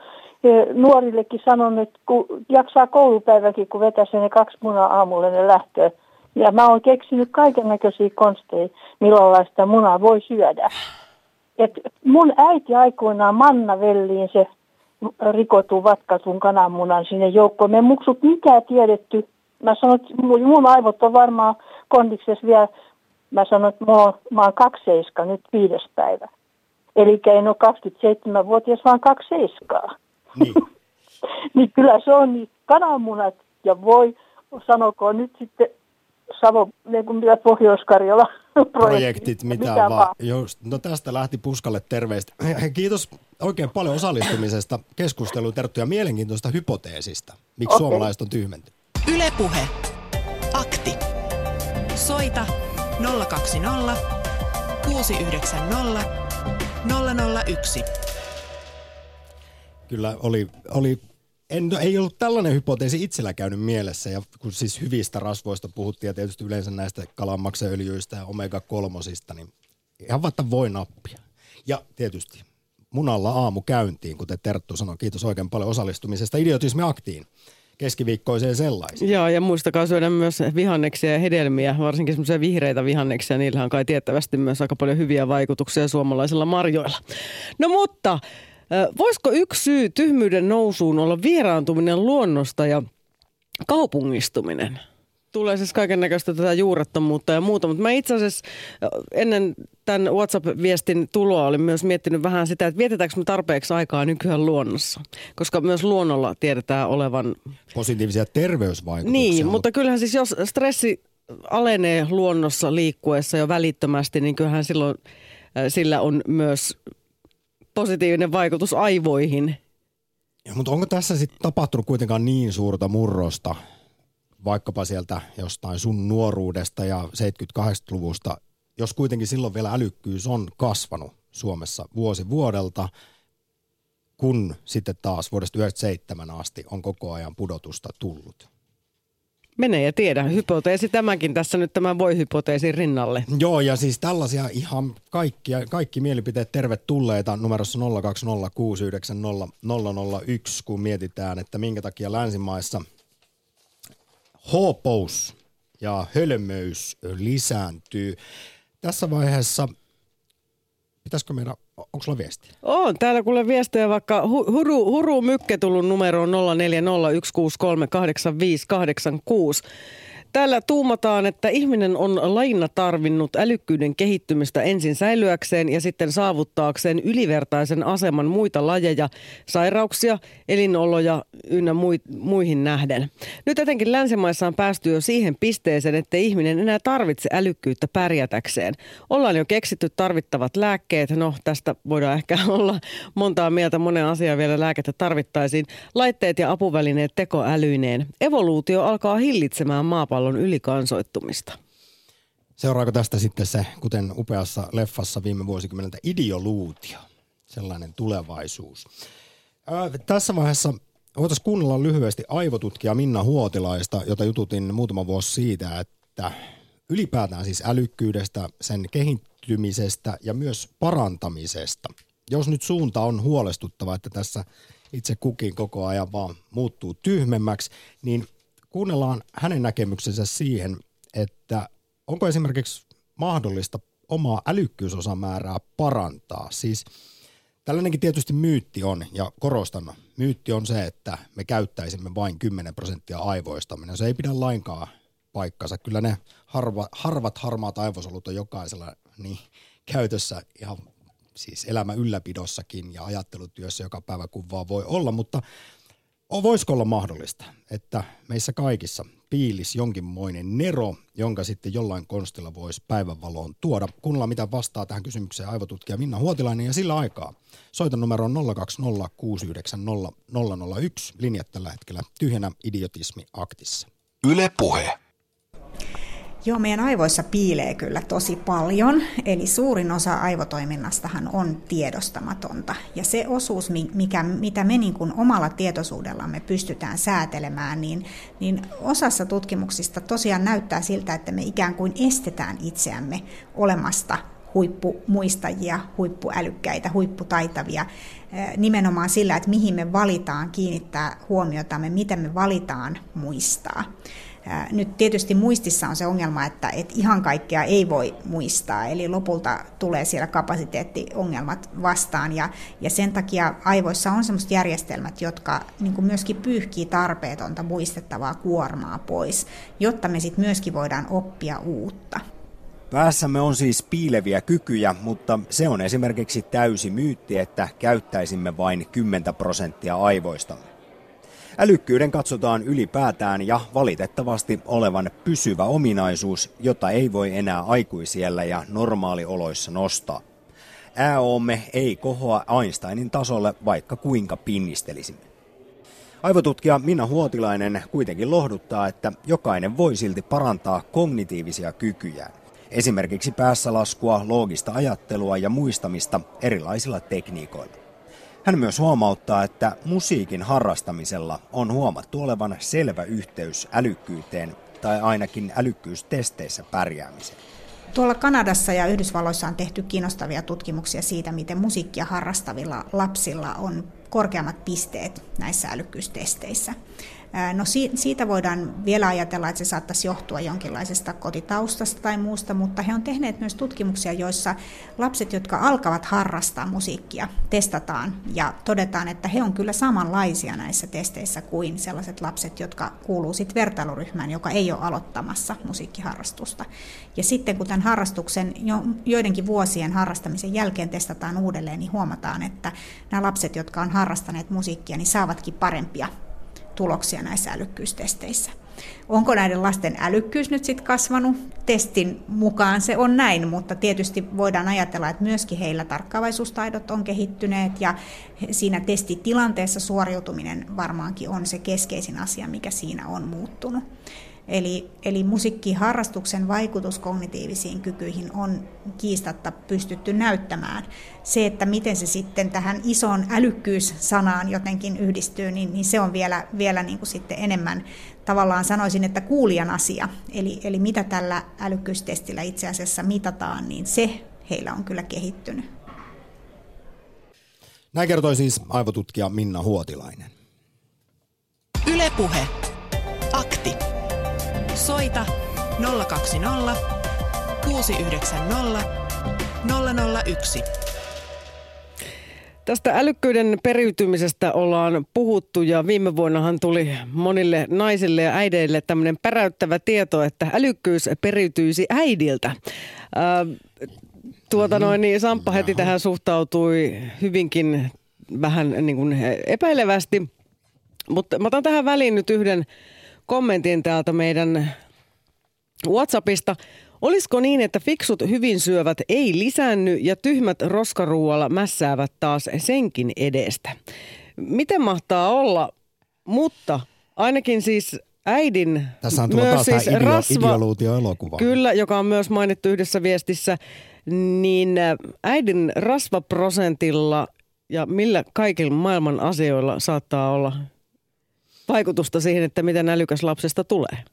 nuorillekin sanon, että kun jaksaa koulupäiväkin, kun vetäisi ne kaksi munaa aamulle ne lähtöä, ja mä oon keksinyt kaiken näköisiä konsteja, millä sitä munaa voi syödä. Et mun äiti aikoinaan mannavelliin se rikotun vatkatun kananmunan sinne joukkoon. Me muksut mitään tiedetty. Mä sanoin, että mun aivot on varmaan kondiksessa vielä. Mä sanoin, että mulla on, mä oon kaksi seiska, nyt viides päivä. Eli en ole 27-vuotias, vaan kaksi seiskaa. Niin. <laughs> niin kyllä se on niin kananmunat ja voi, sanokoon nyt sitten Savo, niin kuin mitä Pohjois-Karjala <laughs> projektit, mitä, mitä vaan. vaan. Just, no tästä lähti Puskalle terveistä. <clears throat> Kiitos oikein paljon osallistumisesta keskusteluun Terttu ja mielenkiintoista hypoteesista, miksi okay. suomalaiset on tyhmenty. Ylepuhe. Akti. Soita 020 690 001. Kyllä oli, oli en, ei ollut tällainen hypoteesi itsellä käynyt mielessä, ja kun siis hyvistä rasvoista puhuttiin ja tietysti yleensä näistä kalanmaksaöljyistä ja omega-kolmosista, niin ihan vaikka voi nappia. Ja tietysti munalla aamu käyntiin, kuten Terttu sanoi. Kiitos oikein paljon osallistumisesta Idiotismi Aktiin keskiviikkoiseen sellaiseen. Joo, ja muistakaa syödä myös vihanneksia ja hedelmiä, varsinkin semmoisia vihreitä vihanneksia. Niillä on kai tiettävästi myös aika paljon hyviä vaikutuksia suomalaisilla marjoilla. No mutta Voisiko yksi syy tyhmyyden nousuun olla vieraantuminen luonnosta ja kaupungistuminen? Tulee siis kaiken näköistä tätä juurettomuutta ja muuta, mutta mä itse asiassa ennen tämän WhatsApp-viestin tuloa olin myös miettinyt vähän sitä, että vietetäänkö me tarpeeksi aikaa nykyään luonnossa, koska myös luonnolla tiedetään olevan... Positiivisia terveysvaikutuksia. Niin, mutta kyllähän siis jos stressi alenee luonnossa liikkuessa jo välittömästi, niin kyllähän silloin sillä on myös positiivinen vaikutus aivoihin. Ja, mutta onko tässä sitten tapahtunut kuitenkaan niin suurta murrosta, vaikkapa sieltä jostain sun nuoruudesta ja 70-80-luvusta, jos kuitenkin silloin vielä älykkyys on kasvanut Suomessa vuosi vuodelta, kun sitten taas vuodesta 1997 asti on koko ajan pudotusta tullut? Mene ja tiedä. Hypoteesi tämäkin tässä nyt tämän voi-hypoteesin rinnalle. Joo, ja siis tällaisia ihan kaikki, kaikki mielipiteet tervetulleita numerossa 020690001, kun mietitään, että minkä takia länsimaissa hoopous ja hölmöys lisääntyy. Tässä vaiheessa, pitäisikö meidän Onko sulla viesti? On. Täällä kuule viestejä vaikka Huru, Huru Mykke tullut numeroon 0401638586. Täällä tuumataan, että ihminen on laina tarvinnut älykkyyden kehittymistä ensin säilyäkseen ja sitten saavuttaakseen ylivertaisen aseman muita lajeja, sairauksia, elinoloja ynnä muihin nähden. Nyt etenkin länsimaissa on päästy jo siihen pisteeseen, että ihminen enää tarvitse älykkyyttä pärjätäkseen. Ollaan jo keksitty tarvittavat lääkkeet. No, tästä voidaan ehkä <laughs> olla montaa mieltä. Monen asiaa vielä lääkettä tarvittaisiin. Laitteet ja apuvälineet tekoälyineen. Evoluutio alkaa hillitsemään maapallon maapallon ylikansoittumista. Seuraako tästä sitten se, kuten upeassa leffassa viime vuosikymmeneltä, ideoluutio, sellainen tulevaisuus? Ää, tässä vaiheessa voitaisiin kuunnella lyhyesti aivotutkija Minna Huotilaista, jota jututin muutama vuosi siitä, että ylipäätään siis älykkyydestä, sen kehittymisestä ja myös parantamisesta. Jos nyt suunta on huolestuttava, että tässä itse kukin koko ajan vaan muuttuu tyhmemmäksi, niin kuunnellaan hänen näkemyksensä siihen, että onko esimerkiksi mahdollista omaa älykkyysosamäärää parantaa. Siis tällainenkin tietysti myytti on, ja korostan, myytti on se, että me käyttäisimme vain 10 prosenttia aivoistamme. Se ei pidä lainkaan paikkansa. Kyllä ne harva, harvat harmaat aivosolut on jokaisella niin käytössä ihan siis elämä ylläpidossakin ja ajattelutyössä joka päivä kun vaan voi olla, mutta Voisiko olla mahdollista, että meissä kaikissa piilis jonkinmoinen nero, jonka sitten jollain konstilla voisi päivänvaloon tuoda? Kuunnellaan, mitä vastaa tähän kysymykseen aivotutkija Minna Huotilainen ja sillä aikaa. Soitan numero 020690001. Linjat tällä hetkellä tyhjänä idiotismi aktissa. Yle Puhe. Joo, meidän aivoissa piilee kyllä tosi paljon, eli suurin osa aivotoiminnastahan on tiedostamatonta. Ja se osuus, mikä, mitä me niin kuin omalla tietoisuudellamme pystytään säätelemään, niin, niin osassa tutkimuksista tosiaan näyttää siltä, että me ikään kuin estetään itseämme olemasta huippumuistajia, huippuälykkäitä, huipputaitavia, eh, nimenomaan sillä, että mihin me valitaan kiinnittää huomiotamme, miten me valitaan muistaa. Nyt tietysti muistissa on se ongelma, että, että ihan kaikkea ei voi muistaa, eli lopulta tulee siellä kapasiteettiongelmat vastaan, ja, ja sen takia aivoissa on sellaiset järjestelmät, jotka niin kuin myöskin pyyhkii tarpeetonta muistettavaa kuormaa pois, jotta me sitten myöskin voidaan oppia uutta. Päässämme on siis piileviä kykyjä, mutta se on esimerkiksi täysi myytti, että käyttäisimme vain 10 prosenttia aivoistamme. Älykkyyden katsotaan ylipäätään ja valitettavasti olevan pysyvä ominaisuus, jota ei voi enää aikuisiellä ja normaalioloissa nostaa. Ääoomme ei kohoa Einsteinin tasolle, vaikka kuinka pinnistelisimme. Aivotutkija Minna Huotilainen kuitenkin lohduttaa, että jokainen voi silti parantaa kognitiivisia kykyjään. Esimerkiksi päässä laskua, loogista ajattelua ja muistamista erilaisilla tekniikoilla. Hän myös huomauttaa, että musiikin harrastamisella on huomattu olevan selvä yhteys älykkyyteen tai ainakin älykkyystesteissä pärjäämiseen. Tuolla Kanadassa ja Yhdysvalloissa on tehty kiinnostavia tutkimuksia siitä, miten musiikkia harrastavilla lapsilla on korkeammat pisteet näissä älykkyystesteissä. No siitä voidaan vielä ajatella, että se saattaisi johtua jonkinlaisesta kotitaustasta tai muusta, mutta he on tehneet myös tutkimuksia, joissa lapset, jotka alkavat harrastaa musiikkia, testataan ja todetaan, että he on kyllä samanlaisia näissä testeissä kuin sellaiset lapset, jotka kuuluu sitten vertailuryhmään, joka ei ole aloittamassa musiikkiharrastusta. Ja sitten kun tämän harrastuksen jo, joidenkin vuosien harrastamisen jälkeen testataan uudelleen, niin huomataan, että nämä lapset, jotka on harrastaneet musiikkia, niin saavatkin parempia tuloksia näissä älykkyystesteissä. Onko näiden lasten älykkyys nyt sitten kasvanut? Testin mukaan se on näin, mutta tietysti voidaan ajatella, että myöskin heillä tarkkaavaisuustaidot on kehittyneet ja siinä testitilanteessa suoriutuminen varmaankin on se keskeisin asia, mikä siinä on muuttunut. Eli, eli musiikkiharrastuksen vaikutus kognitiivisiin kykyihin on kiistatta pystytty näyttämään. Se, että miten se sitten tähän isoon älykkyys-sanaan jotenkin yhdistyy, niin, niin se on vielä, vielä niin kuin sitten enemmän tavallaan sanoisin, että kuulijan asia. Eli, eli mitä tällä älykkyystestillä itse asiassa mitataan, niin se heillä on kyllä kehittynyt. Näin kertoi siis aivotutkija Minna Huotilainen. Ylepuhe. Akti. Soita 020 690 001. Tästä älykkyyden periytymisestä ollaan puhuttu ja viime vuonnahan tuli monille naisille ja äideille tämmöinen päräyttävä tieto, että älykkyys periytyisi äidiltä. Ää, tuota noin, niin Samppa heti tähän suhtautui hyvinkin vähän niin kuin epäilevästi, mutta mä otan tähän väliin nyt yhden kommentin täältä meidän WhatsAppista. Olisiko niin, että fiksut hyvin syövät ei lisänny ja tyhmät roskaruualla mässäävät taas senkin edestä? Miten mahtaa olla, mutta ainakin siis äidin Tässä on myös siis rasva, elokuva. Kyllä, joka on myös mainittu yhdessä viestissä, niin äh, äidin rasvaprosentilla ja millä kaikilla maailman asioilla saattaa olla vaikutusta siihen, että miten älykäs lapsesta tulee.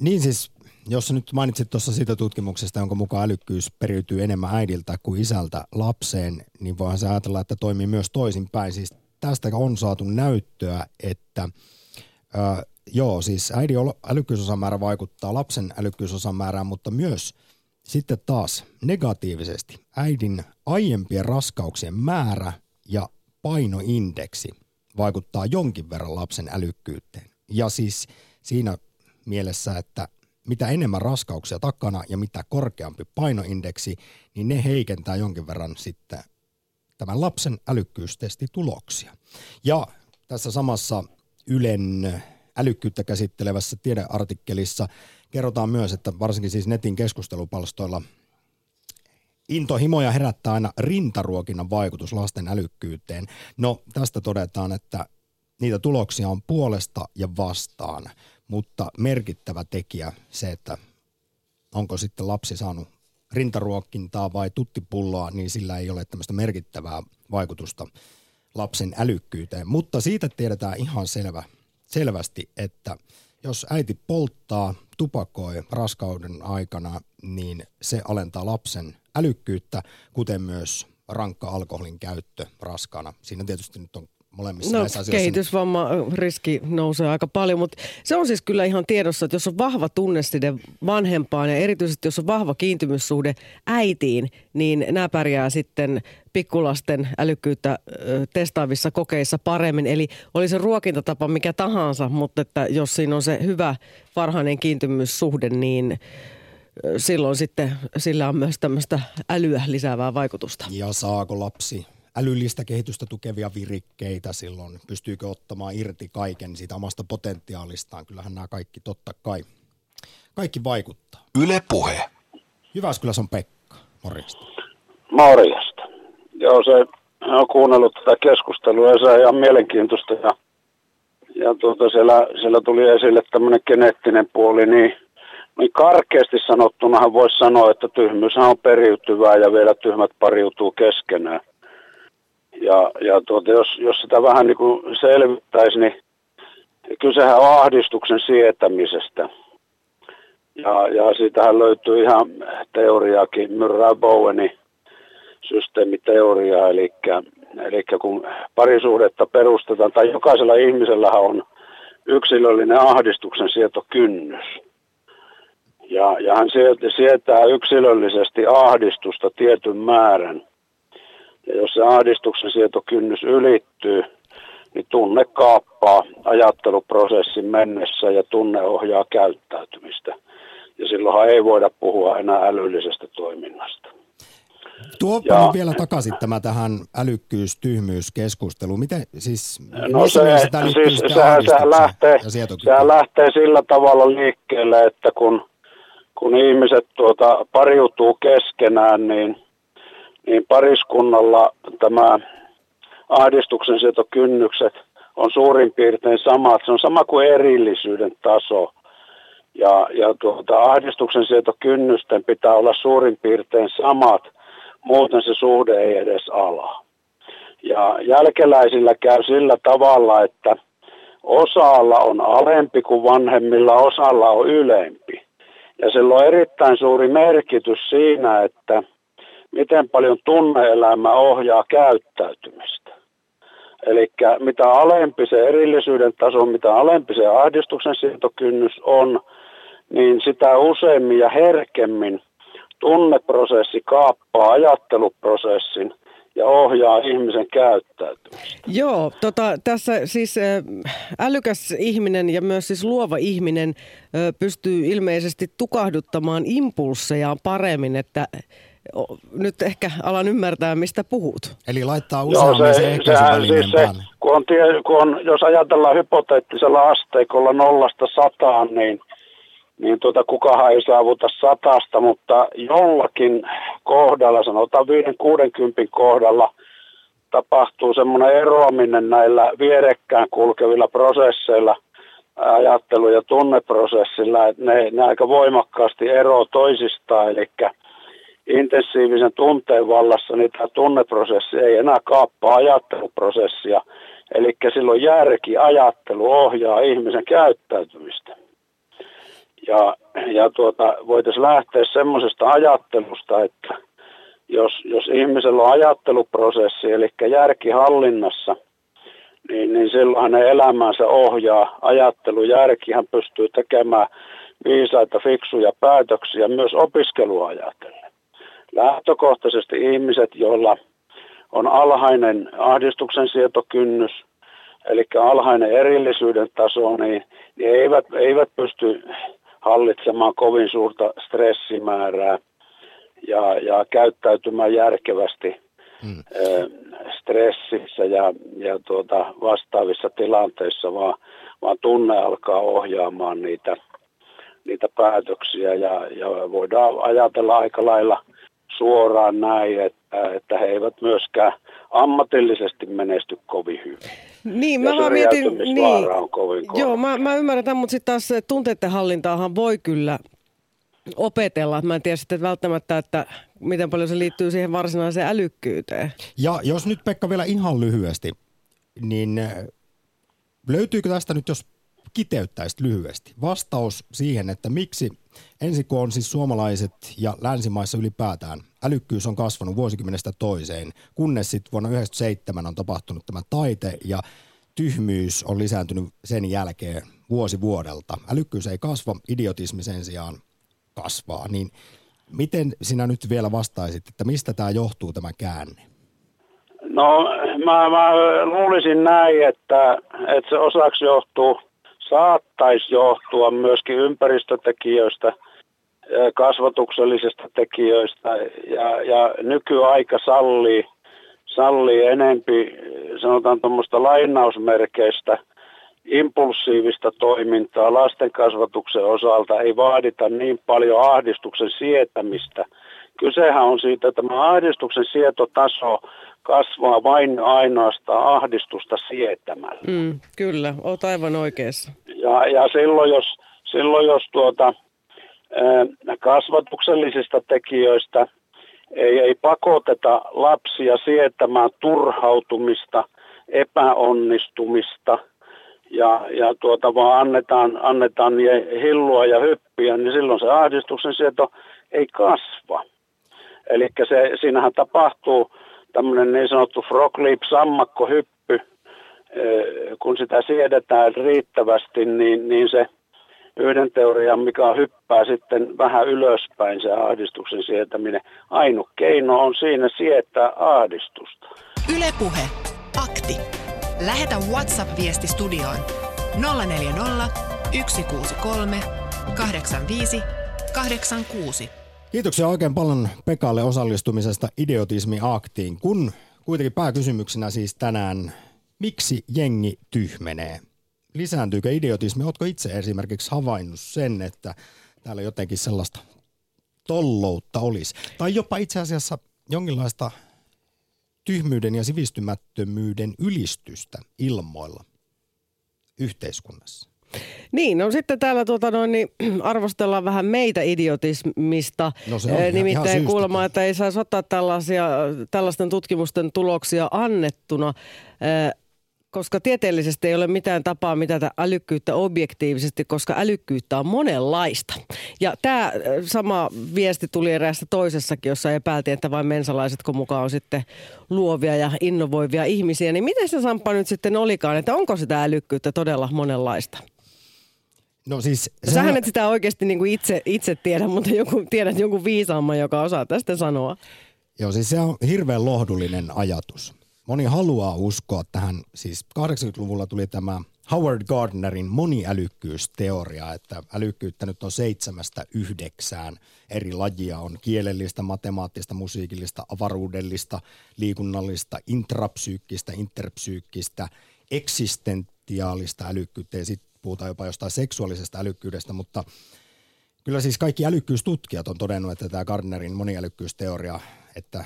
Niin siis, jos nyt mainitsit tuossa siitä tutkimuksesta, jonka mukaan älykkyys periytyy enemmän äidiltä kuin isältä lapseen, niin voihan se ajatella, että toimii myös toisinpäin. Siis tästä on saatu näyttöä, että ö, joo, siis äidin älykkyysosamäärä vaikuttaa lapsen älykkyysosamäärään, mutta myös sitten taas negatiivisesti äidin aiempien raskauksien määrä ja painoindeksi vaikuttaa jonkin verran lapsen älykkyyteen. Ja siis siinä mielessä, että mitä enemmän raskauksia takana ja mitä korkeampi painoindeksi, niin ne heikentää jonkin verran sitten tämän lapsen älykkyystestituloksia. Ja tässä samassa Ylen älykkyyttä käsittelevässä tiedeartikkelissa kerrotaan myös, että varsinkin siis netin keskustelupalstoilla Intohimoja herättää aina rintaruokinnan vaikutus lasten älykkyyteen. No tästä todetaan, että niitä tuloksia on puolesta ja vastaan, mutta merkittävä tekijä se, että onko sitten lapsi saanut rintaruokintaa vai tuttipulloa, niin sillä ei ole tämmöistä merkittävää vaikutusta lapsen älykkyyteen. Mutta siitä tiedetään ihan selvä, selvästi, että jos äiti polttaa, tupakoi raskauden aikana, niin se alentaa lapsen älykkyyttä, kuten myös rankka alkoholin käyttö raskaana. Siinä tietysti nyt on molemmissa no, näissä asioissa. kehitysvamma riski nousee aika paljon, mutta se on siis kyllä ihan tiedossa, että jos on vahva tunneside vanhempaan ja erityisesti jos on vahva kiintymyssuhde äitiin, niin nämä pärjää sitten pikkulasten älykkyyttä testaavissa kokeissa paremmin. Eli oli se ruokintatapa mikä tahansa, mutta että jos siinä on se hyvä varhainen kiintymyssuhde, niin silloin sitten sillä on myös tämmöistä älyä lisäävää vaikutusta. Ja saako lapsi älyllistä kehitystä tukevia virikkeitä silloin, pystyykö ottamaan irti kaiken siitä omasta potentiaalistaan. Kyllähän nämä kaikki totta kai, kaikki vaikuttaa. Yle Puhe. Jyväskylässä on Pekka, morjesta. Morjesta. Joo, se on kuunnellut tätä keskustelua ja se on ihan mielenkiintoista ja, ja tuota, siellä, siellä tuli esille tämmöinen geneettinen puoli, niin niin karkeasti sanottunahan voisi sanoa, että tyhmyys on periytyvää ja vielä tyhmät pariutuu keskenään. Ja, ja tuota, jos, jos sitä vähän niin kuin selvittäisi, niin kysehän on ahdistuksen sietämisestä. Ja, ja siitähän löytyy ihan teoriaakin, Murray Bowenin systeemiteoria, eli, eli kun parisuhdetta perustetaan, tai jokaisella ihmisellä on yksilöllinen ahdistuksen sietokynnys. Ja, ja hän sietää yksilöllisesti ahdistusta tietyn määrän. Ja jos se ahdistuksen sietokynnys ylittyy, niin tunne kaappaa ajatteluprosessin mennessä ja tunne ohjaa käyttäytymistä. Ja silloinhan ei voida puhua enää älyllisestä toiminnasta. Tuoppa ja, vielä takaisin tämä tähän älykkyys-tyhmyys-keskusteluun. Miten siis, no se, siis sehän, sehän, lähtee, sehän lähtee sillä tavalla liikkeelle, että kun kun ihmiset tuota, pariutuu keskenään, niin, niin pariskunnalla tämä ahdistuksen sietokynnykset on suurin piirtein sama. Se on sama kuin erillisyyden taso. Ja, ja tuota, ahdistuksen sietokynnysten pitää olla suurin piirtein samat, muuten se suhde ei edes ala. Ja jälkeläisillä käy sillä tavalla, että osalla on alempi kuin vanhemmilla, osalla on ylempi. Ja sillä on erittäin suuri merkitys siinä, että miten paljon tunneelämä ohjaa käyttäytymistä. Eli mitä alempi se erillisyyden taso, mitä alempi se ahdistuksen siirtokynnys on, niin sitä useimmin ja herkemmin tunneprosessi kaappaa ajatteluprosessin ja ohjaa ihmisen käyttäytymistä. Joo, tota, tässä siis älykäs ihminen ja myös siis luova ihminen pystyy ilmeisesti tukahduttamaan impulsseja paremmin, että nyt ehkä alan ymmärtää, mistä puhut. Eli laittaa useammin Joo, se, se ehkäisyvälineen siis se, kun on, tie, kun on, jos ajatellaan hypoteettisella asteikolla nollasta sataan, niin – niin tuota, kukahan ei saavuta satasta, mutta jollakin kohdalla, sanotaan 5-60 kohdalla, tapahtuu semmoinen eroaminen näillä vierekkään kulkevilla prosesseilla, ajattelu- ja tunneprosessilla, että ne, ne aika voimakkaasti eroavat toisistaan, eli intensiivisen tunteen vallassa niin tämä tunneprosessi ei enää kaappaa ajatteluprosessia, eli silloin järki ajattelu ohjaa ihmisen käyttäytymistä. Ja, ja tuota, voitaisiin lähteä semmoisesta ajattelusta, että jos, jos ihmisellä on ajatteluprosessi, eli järki hallinnassa, niin, niin silloin hänen elämänsä ohjaa ajattelu. Järkihän pystyy tekemään viisaita, fiksuja päätöksiä myös opiskeluajatellen. Lähtökohtaisesti ihmiset, joilla on alhainen ahdistuksen sietokynnys, eli alhainen erillisyyden taso, niin, niin eivät, eivät pysty hallitsemaan kovin suurta stressimäärää ja, ja käyttäytymään järkevästi hmm. stressissä ja, ja tuota, vastaavissa tilanteissa, vaan, vaan tunne alkaa ohjaamaan niitä, niitä päätöksiä ja, ja voidaan ajatella aika lailla suoraan näin, että, että he eivät myöskään ammatillisesti menesty kovin hyvin. Niin, mä vaan mietin, niin, on kovin joo, mä, mä ymmärrän tämän, mutta sitten taas tunteiden hallintaahan voi kyllä opetella. Mä en tiedä sitten välttämättä, että miten paljon se liittyy siihen varsinaiseen älykkyyteen. Ja jos nyt Pekka vielä ihan lyhyesti, niin äh, löytyykö tästä nyt, jos kiteyttäisit lyhyesti, vastaus siihen, että miksi ensin kun on siis suomalaiset ja länsimaissa ylipäätään älykkyys on kasvanut vuosikymmenestä toiseen, kunnes sitten vuonna 1997 on tapahtunut tämä taite ja tyhmyys on lisääntynyt sen jälkeen vuosi vuodelta. Älykkyys ei kasva, idiotismi sen sijaan kasvaa. Niin miten sinä nyt vielä vastaisit, että mistä tämä johtuu tämä käänne? No mä, mä luulisin näin, että, että se osaksi johtuu, saattaisi johtua myöskin ympäristötekijöistä – kasvatuksellisista tekijöistä ja, ja nykyaika sallii, sallii enempi, sanotaan tuommoista lainausmerkeistä, impulsiivista toimintaa lasten kasvatuksen osalta, ei vaadita niin paljon ahdistuksen sietämistä. Kysehän on siitä, että tämä ahdistuksen sietotaso kasvaa vain ainoastaan ahdistusta sietämällä. Mm, kyllä, olet aivan oikeassa. Ja, ja silloin jos, silloin jos tuota, kasvatuksellisista tekijöistä ei, ei pakoteta lapsia sietämään turhautumista, epäonnistumista ja, ja tuota, vaan annetaan, annetaan hillua ja hyppiä, niin silloin se ahdistuksen sieto ei kasva. Eli se, siinähän tapahtuu tämmöinen niin sanottu frog leap sammakkohyppy, kun sitä siedetään riittävästi, niin, niin se yhden teorian, mikä hyppää sitten vähän ylöspäin se ahdistuksen sietäminen. Ainut keino on siinä sietää ahdistusta. Ylepuhe Akti. Lähetä WhatsApp-viesti studioon 040 163 85 86. Kiitoksia oikein paljon Pekalle osallistumisesta Idiotismi-aktiin. Kun kuitenkin pääkysymyksenä siis tänään, miksi jengi tyhmenee? Lisääntyykö idiotismi? Oletko itse esimerkiksi havainnut sen, että täällä jotenkin sellaista tolloutta olisi? Tai jopa itse asiassa jonkinlaista tyhmyyden ja sivistymättömyyden ylistystä ilmoilla yhteiskunnassa? Niin, no sitten täällä tuota noin, niin, <clears throat> arvostellaan vähän meitä idiotismista. No se on ihan, Nimittäin ihan kuulemma, että ei saisi ottaa tällaisia, tällaisten tutkimusten tuloksia annettuna koska tieteellisesti ei ole mitään tapaa mitata älykkyyttä objektiivisesti, koska älykkyyttä on monenlaista. Ja tämä äh, sama viesti tuli eräässä toisessakin, jossa epäiltiin, että vain mensalaisetko mukaan on sitten luovia ja innovoivia ihmisiä. Niin miten se Sampa nyt sitten olikaan, että onko sitä älykkyyttä todella monenlaista? No siis... Sähän et sitä oikeasti niin kuin itse, itse tiedä, mutta joku, tiedät jonkun viisaamman, joka osaa tästä sanoa. Joo, siis se on hirveän lohdullinen ajatus moni haluaa uskoa tähän, siis 80-luvulla tuli tämä Howard Gardnerin moniälykkyysteoria, että älykkyyttä nyt on seitsemästä yhdeksään eri lajia. On kielellistä, matemaattista, musiikillista, avaruudellista, liikunnallista, intrapsyykkistä, interpsyykkistä, eksistentiaalista älykkyyttä ja sitten puhutaan jopa jostain seksuaalisesta älykkyydestä, mutta kyllä siis kaikki älykkyystutkijat on todennut, että tämä Gardnerin moniälykkyysteoria, että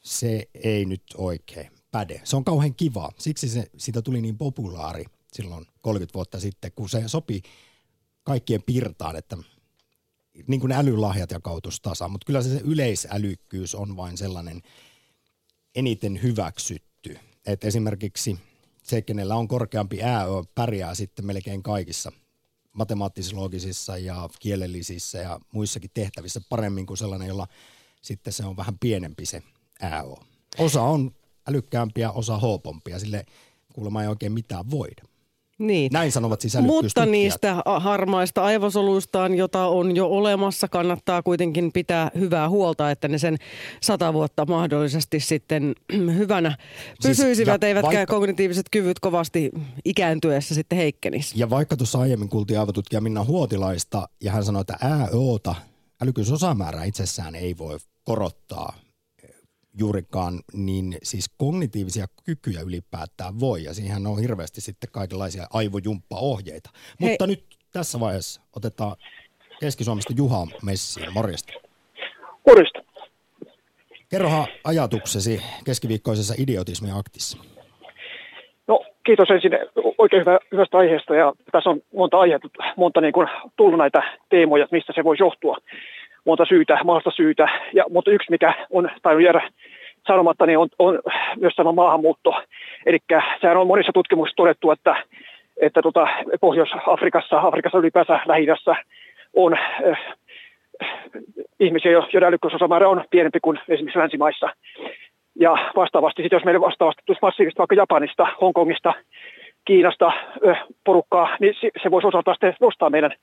se ei nyt oikein päde. Se on kauhean kiva. Siksi se, siitä tuli niin populaari silloin 30 vuotta sitten, kun se sopi kaikkien pirtaan, että niin kuin älylahjat jakautus tasa, mutta kyllä se, se yleisälykkyys on vain sellainen eniten hyväksytty. Että esimerkiksi se, kenellä on korkeampi ää, pärjää sitten melkein kaikissa matemaattis-loogisissa ja kielellisissä ja muissakin tehtävissä paremmin kuin sellainen, jolla sitten se on vähän pienempi se ääo. Osa on älykkäämpiä, osa hoopompia, sille kuulemma ei oikein mitään voida. Niin. Näin sanovat Mutta niistä harmaista aivosoluistaan, jota on jo olemassa, kannattaa kuitenkin pitää hyvää huolta, että ne sen sata vuotta mahdollisesti sitten <clears throat> hyvänä siis pysyisivät, siis, eivätkä vaikka, kognitiiviset kyvyt kovasti ikääntyessä sitten heikkenisi. Ja vaikka tuossa aiemmin kuultiin aivotutkija Minna Huotilaista, ja hän sanoi, että ääötä, älykkyysosamäärää itsessään ei voi korottaa juurikaan, niin siis kognitiivisia kykyjä ylipäätään voi, ja siihen on hirveästi sitten kaikenlaisia aivojumppaohjeita. Hei. Mutta nyt tässä vaiheessa otetaan Keski-Suomesta Juha Messiin. Morjesta. Morjesta. Kerrohan ajatuksesi keskiviikkoisessa idiotismiaktissa. No kiitos ensin oikein hyvä, hyvästä aiheesta ja tässä on monta aihetta, monta niin kuin tullut näitä teemoja, mistä se voi johtua monta syytä, maasta syytä, ja, mutta yksi mikä on tainnut jäädä sanomatta, niin on, on myös tämä maahanmuutto. Eli sehän on monissa tutkimuksissa todettu, että, että tota, Pohjois-Afrikassa, Afrikassa ylipäänsä lähi on äh, ihmisiä, joiden älykkyysosamäärä on pienempi kuin esimerkiksi länsimaissa. Ja vastaavasti, sit jos meille vastaavasti tulisi massiivista vaikka Japanista, Hongkongista, Kiinasta äh, porukkaa, niin se voisi osaltaan nostaa meidän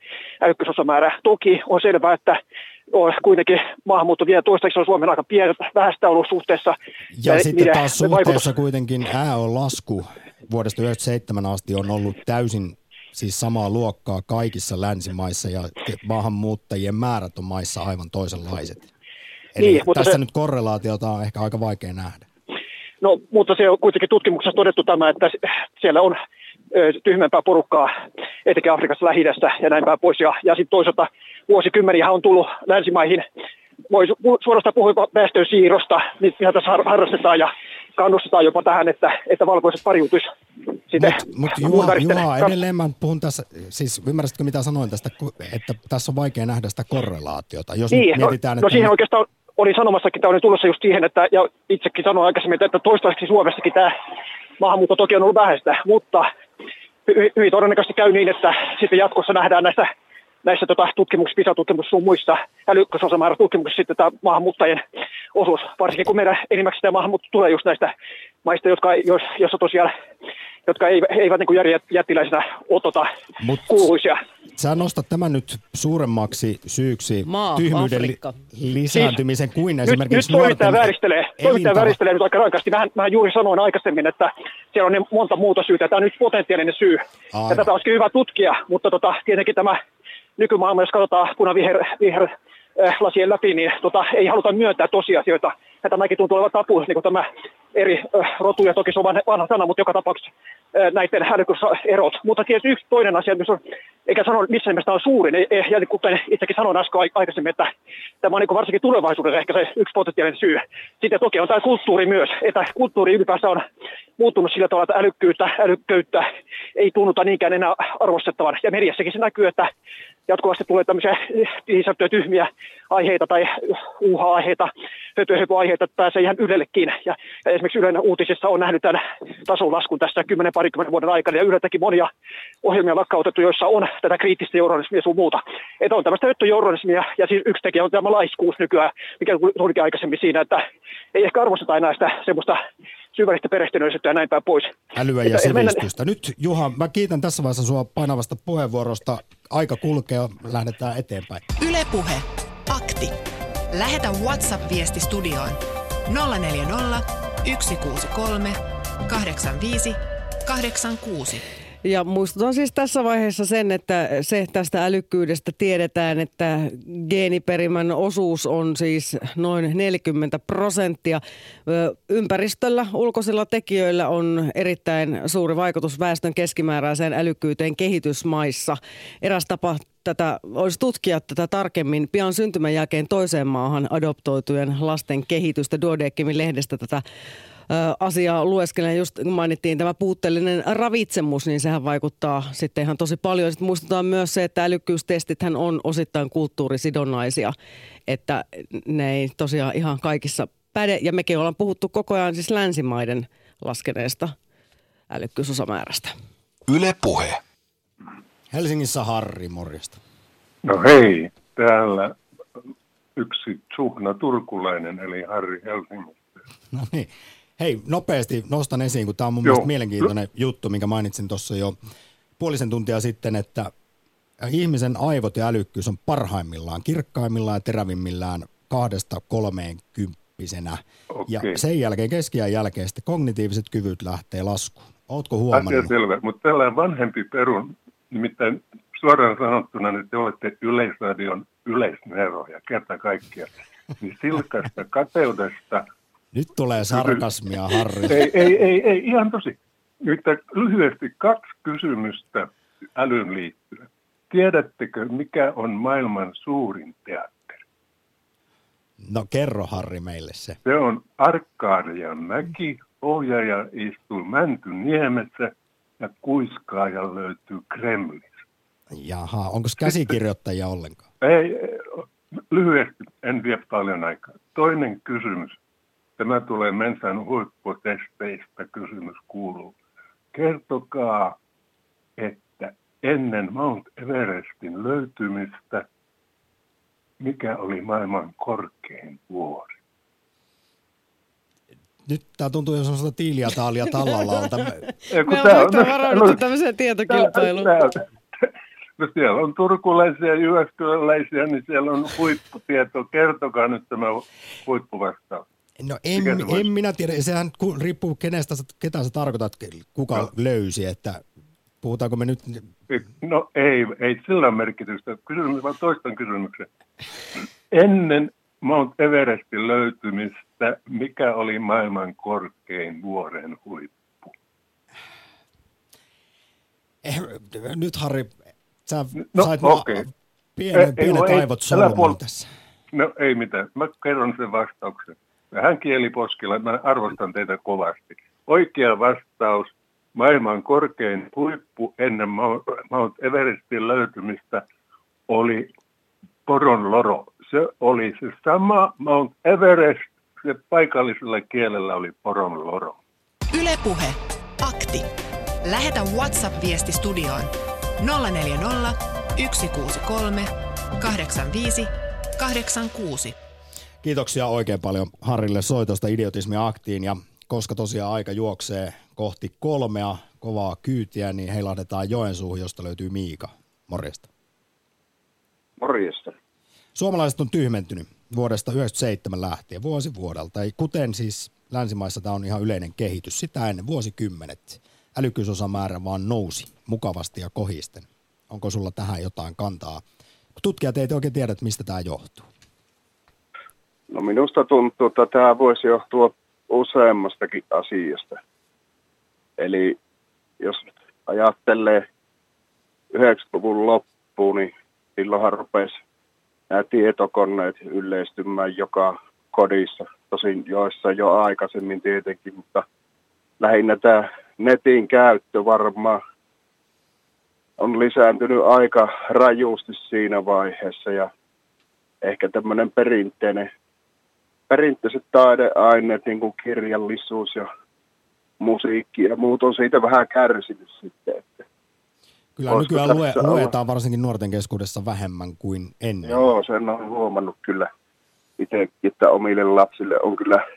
älykkyysosamäärää. Toki on selvää, että on kuitenkin maahanmuutto vielä toistaiseksi on Suomen aika pienestä, vähäistä ollut suhteessa. Ja, ja sitten taas suhteessa vaikutus... kuitenkin ää on lasku vuodesta 1997 asti on ollut täysin siis samaa luokkaa kaikissa länsimaissa ja maahanmuuttajien määrät on maissa aivan toisenlaiset. Eli niin, tässä se... nyt korrelaatiota on ehkä aika vaikea nähdä. No, mutta se on kuitenkin tutkimuksessa todettu tämä, että siellä on tyhmempää porukkaa, etenkin Afrikassa lähi ja näin päin pois. Ja, ja sitten toisaalta vuosikymmeniä on tullut länsimaihin, voi suorastaan puhua väestön siirrosta, mitä tässä harrastetaan ja kannustetaan jopa tähän, että, että valkoiset pariutuisi sitten Mutta mut Juha, Juha, edelleen mä puhun tässä, siis ymmärsitkö mitä sanoin tästä, että tässä on vaikea nähdä sitä korrelaatiota. Jos niin, no, mietitään, no, että no siihen oikeastaan olin sanomassakin, että olin tulossa just siihen, että ja itsekin sanoin aikaisemmin, että toistaiseksi Suomessakin tämä maahanmuutto toki on ollut vähäistä, mutta hyvin todennäköisesti käy niin, että sitten jatkossa nähdään näistä näissä tota, tutkimuksissa, PISA-tutkimuksissa sun muissa älykkösosamäärä tutkimuksissa sitten tämä maahanmuuttajien osuus, varsinkin kun meidän enimmäkseen tämä maahanmuutto tulee just näistä maista, jotka, jos, jossa tosiaan jotka eivät, eivät niin kuin jättiläisenä otota Mut kuuluisia. Sä nostat tämän nyt suuremmaksi syyksi Maa, tyhmyyden li- lisääntymisen siis, kuin esimerkiksi Nyt, nyt toimittaja vääristelee, toimittaja vääristelee nyt aika rankasti. Mä, mä juuri sanoin aikaisemmin, että siellä on niin monta muuta syytä. Tämä on nyt potentiaalinen syy. Aivan. Ja tätä olisikin hyvä tutkia, mutta tota, tietenkin tämä nykymaailma, jos katsotaan punaviher viher, äh, lasien läpi, niin tota, ei haluta myöntää tosiasioita. Ja tämäkin tuntuu olevan tapu, niin kuin tämä eri äh, rotuja, toki se on vanha sana, mutta joka tapauksessa äh, näiden erot. Mutta tietysti yksi toinen asia, missä on, eikä sano missä nimessä on suurin, ei, ja kuten itsekin sanoin äsken aikaisemmin, että tämä on niin varsinkin tulevaisuudessa ehkä se yksi potentiaalinen syy. Sitten toki on tämä kulttuuri myös, että kulttuuri ylipäänsä on muuttunut sillä tavalla, että älykkyyttä, älykköyttä ei tunnuta niinkään enää arvostettavan. Ja mediassakin se näkyy, että jatkuvasti tulee tämmöisiä niin sanottuja tyhmiä aiheita tai uuha-aiheita, höpö-höpö-aiheita, että pääsee ihan Ylellekin. Ja, ja esimerkiksi Ylen uutisissa on nähnyt tämän tason laskun tässä 10 parikymmentä vuoden aikana, ja Yleltäkin monia ohjelmia lakkautettu, joissa on tätä kriittistä journalismia ja sun muuta. Että on tämmöistä höttöjournalismia, ja siis yksi tekijä on tämä laiskuus nykyään, mikä tulikin aikaisemmin siinä, että ei ehkä arvosteta enää sitä semmoista syvällistä perehtyneisyyttä ja näin päin pois. Älyä ja sivistystä. Nyt Juha, mä kiitän tässä vaiheessa sua painavasta puheenvuorosta. Aika kulkee, lähdetään eteenpäin. Ylepuhe. Akti. Lähetä WhatsApp-viesti studioon 040 163 85 86. Ja muistutan siis tässä vaiheessa sen, että se tästä älykkyydestä tiedetään, että geeniperimän osuus on siis noin 40 prosenttia. Ympäristöllä, ulkoisilla tekijöillä on erittäin suuri vaikutus väestön keskimääräiseen älykkyyteen kehitysmaissa. Eräs tapa tätä, olisi tutkia tätä tarkemmin pian syntymän jälkeen toiseen maahan adoptoitujen lasten kehitystä. Duodeckimin lehdestä tätä asiaa lueskelen. Just mainittiin tämä puutteellinen ravitsemus, niin sehän vaikuttaa sitten ihan tosi paljon. Sitten muistutaan myös se, että älykkyystestithän on osittain kulttuurisidonnaisia, että ne ei tosiaan ihan kaikissa päde. Ja mekin ollaan puhuttu koko ajan siis länsimaiden laskeneesta älykkyysosamäärästä. Yle Puhe. Helsingissä Harri, morjesta. No hei, täällä yksi suhna turkulainen, eli Harri Helsingistä. No niin, Hei, nopeasti nostan esiin, kun tämä on mun Joo. mielestä mielenkiintoinen juttu, minkä mainitsin tuossa jo puolisen tuntia sitten, että ihmisen aivot ja älykkyys on parhaimmillaan, kirkkaimmillaan ja terävimmillään kahdesta kolmeen kymppisenä. Okay. Ja sen jälkeen, keskiään jälkeen, sitten kognitiiviset kyvyt lähtee laskuun. Ootko huomannut? Asia selvä, mutta tällainen vanhempi perun, nimittäin suoraan sanottuna, että te olette Yleisradion yleisneroja kerta kaikkiaan, niin silkasta kateudesta – nyt tulee sarkasmia, Harri. Ei, ei, ei, ei ihan tosi. Nyt lyhyesti kaksi kysymystä älyn liittyen. Tiedättekö, mikä on maailman suurin teatteri? No kerro Harri meille se. Se on Arkadian mäki. Ohjaaja istuu Mäntyniemessä ja kuiskaaja löytyy Kremlistä. Jaha, onko käsikirjoittajia ollenkaan? Ei, lyhyesti, en vie paljon aikaa. Toinen kysymys. Tämä tulee Mensan huipputesteistä. Kysymys kuuluu. Kertokaa, että ennen Mount Everestin löytymistä, mikä oli maailman korkein vuori? Nyt tämä tuntuu jo sellaista tiiliä taalia tallalalta. Me on <laughs> varauduttu tämmöiseen tietokilpailuun. No siellä on turkulaisia ja jyväskyläläisiä, niin siellä on huipputieto. Kertokaa nyt tämä huippuvastaus. No en, en minä tiedä, sehän riippuu kenestä, ketä sä tarkoitat, kuka no. löysi, että puhutaanko me nyt... No ei, ei sillä merkitystä. Kysymys, vaan toistan kysymyksen. Ennen Mount Everestin löytymistä, mikä oli maailman korkein vuoren huippu? Eh, nyt Harri, sä No, sait okei. okay. pienen, Ei- pienet ei- aivot puol- tässä. No ei mitään. Mä kerron sen vastauksen. Hän kieliposkella. Mä arvostan teitä kovasti. Oikea vastaus. Maailman korkein huippu ennen Mount Everestin löytymistä oli poronloro. Se oli se sama Mount Everest. Se paikallisella kielellä oli poronloro. Ylepuhe Akti. Lähetä WhatsApp-viesti studioon 040 163 85 86. Kiitoksia oikein paljon Harrille soitosta Idiotismia aktiin ja koska tosiaan aika juoksee kohti kolmea kovaa kyytiä, niin heilahdetaan Joensuuhun, josta löytyy Miika. Morjesta. Morjesta. Suomalaiset on tyhmentynyt vuodesta 1997 lähtien, vuosi vuodelta. Ei, kuten siis länsimaissa tämä on ihan yleinen kehitys. Sitä ennen vuosikymmenet älykkyysosamäärä vaan nousi mukavasti ja kohisten. Onko sulla tähän jotain kantaa? Tutkijat ei oikein tiedä, mistä tämä johtuu. No minusta tuntuu, että tämä voisi johtua useammastakin asiasta. Eli jos ajattelee 90-luvun loppuun, niin silloinhan rupesi nämä tietokoneet yleistymään joka kodissa. Tosin joissa jo aikaisemmin tietenkin, mutta lähinnä tämä netin käyttö varmaan on lisääntynyt aika rajusti siinä vaiheessa ja ehkä tämmöinen perinteinen, perinteiset taideaineet, niin kuin kirjallisuus ja musiikki ja muut on siitä vähän kärsinyt sitten. Että Kyllä nykyään lue, olla- luetaan varsinkin nuorten keskuudessa vähemmän kuin ennen. Joo, sen on huomannut kyllä itsekin, että omille lapsille on kyllä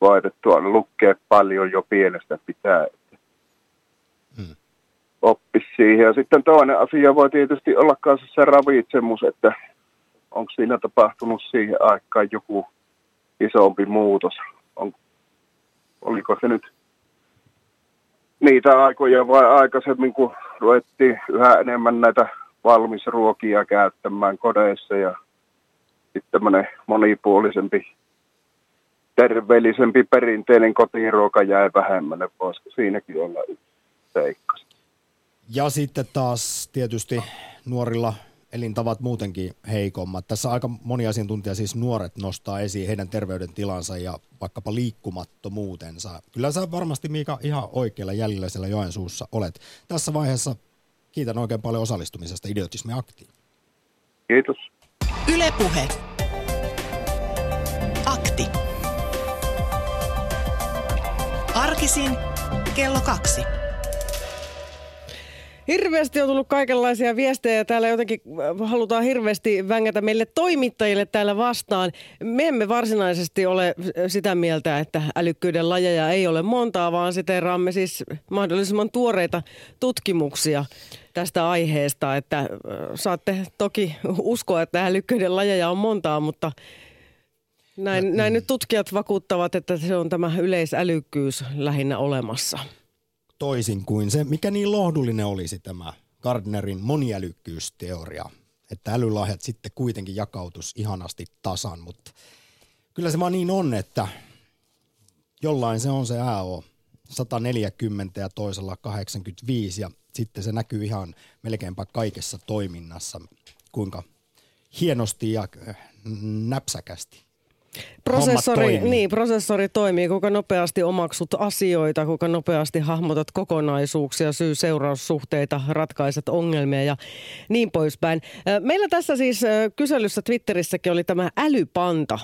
vaihdettu aina lukea paljon jo pienestä pitää. Hmm. Oppi siihen. Ja sitten toinen asia voi tietysti olla kanssa se ravitsemus, että onko siinä tapahtunut siihen aikaan joku isompi muutos. On, oliko se nyt niitä aikoja vai aikaisemmin, kun ruvettiin yhä enemmän näitä valmisruokia käyttämään kodeissa ja sitten tämmöinen monipuolisempi, terveellisempi, perinteinen kotiruoka jäi vähemmälle. Voisiko siinäkin olla yksi seikka? Ja sitten taas tietysti nuorilla elintavat muutenkin heikommat. Tässä aika moni asiantuntija, siis nuoret, nostaa esiin heidän terveydentilansa ja vaikkapa liikkumattomuutensa. Kyllä sä varmasti Miika ihan oikealla jäljellä siellä Joensuussa olet. Tässä vaiheessa kiitän oikein paljon osallistumisesta Idiotismi Aktiin. Kiitos. Ylepuhe Akti. Arkisin kello kaksi. Hirveästi on tullut kaikenlaisia viestejä täällä jotenkin äh, halutaan hirveästi vängätä meille toimittajille täällä vastaan. Me emme varsinaisesti ole sitä mieltä, että älykkyyden lajeja ei ole montaa, vaan siteeraamme siis mahdollisimman tuoreita tutkimuksia tästä aiheesta, että äh, saatte toki uskoa, että älykkyyden lajeja on montaa, mutta näin, näin nyt tutkijat vakuuttavat, että se on tämä yleisälykkyys lähinnä olemassa. Toisin kuin se, mikä niin lohdullinen olisi tämä Gardnerin moniälykkyysteoria, että älylahjat sitten kuitenkin jakautus ihanasti tasan, mutta kyllä se vaan niin on, että jollain se on se AO 140 ja toisella 85 ja sitten se näkyy ihan melkeinpä kaikessa toiminnassa, kuinka hienosti ja äh, näpsäkästi Prosessori, toimii. niin, prosessori toimii, kuinka nopeasti omaksut asioita, kuinka nopeasti hahmotat kokonaisuuksia, syy-seuraussuhteita, ratkaiset ongelmia ja niin poispäin. Meillä tässä siis kyselyssä Twitterissäkin oli tämä älypanta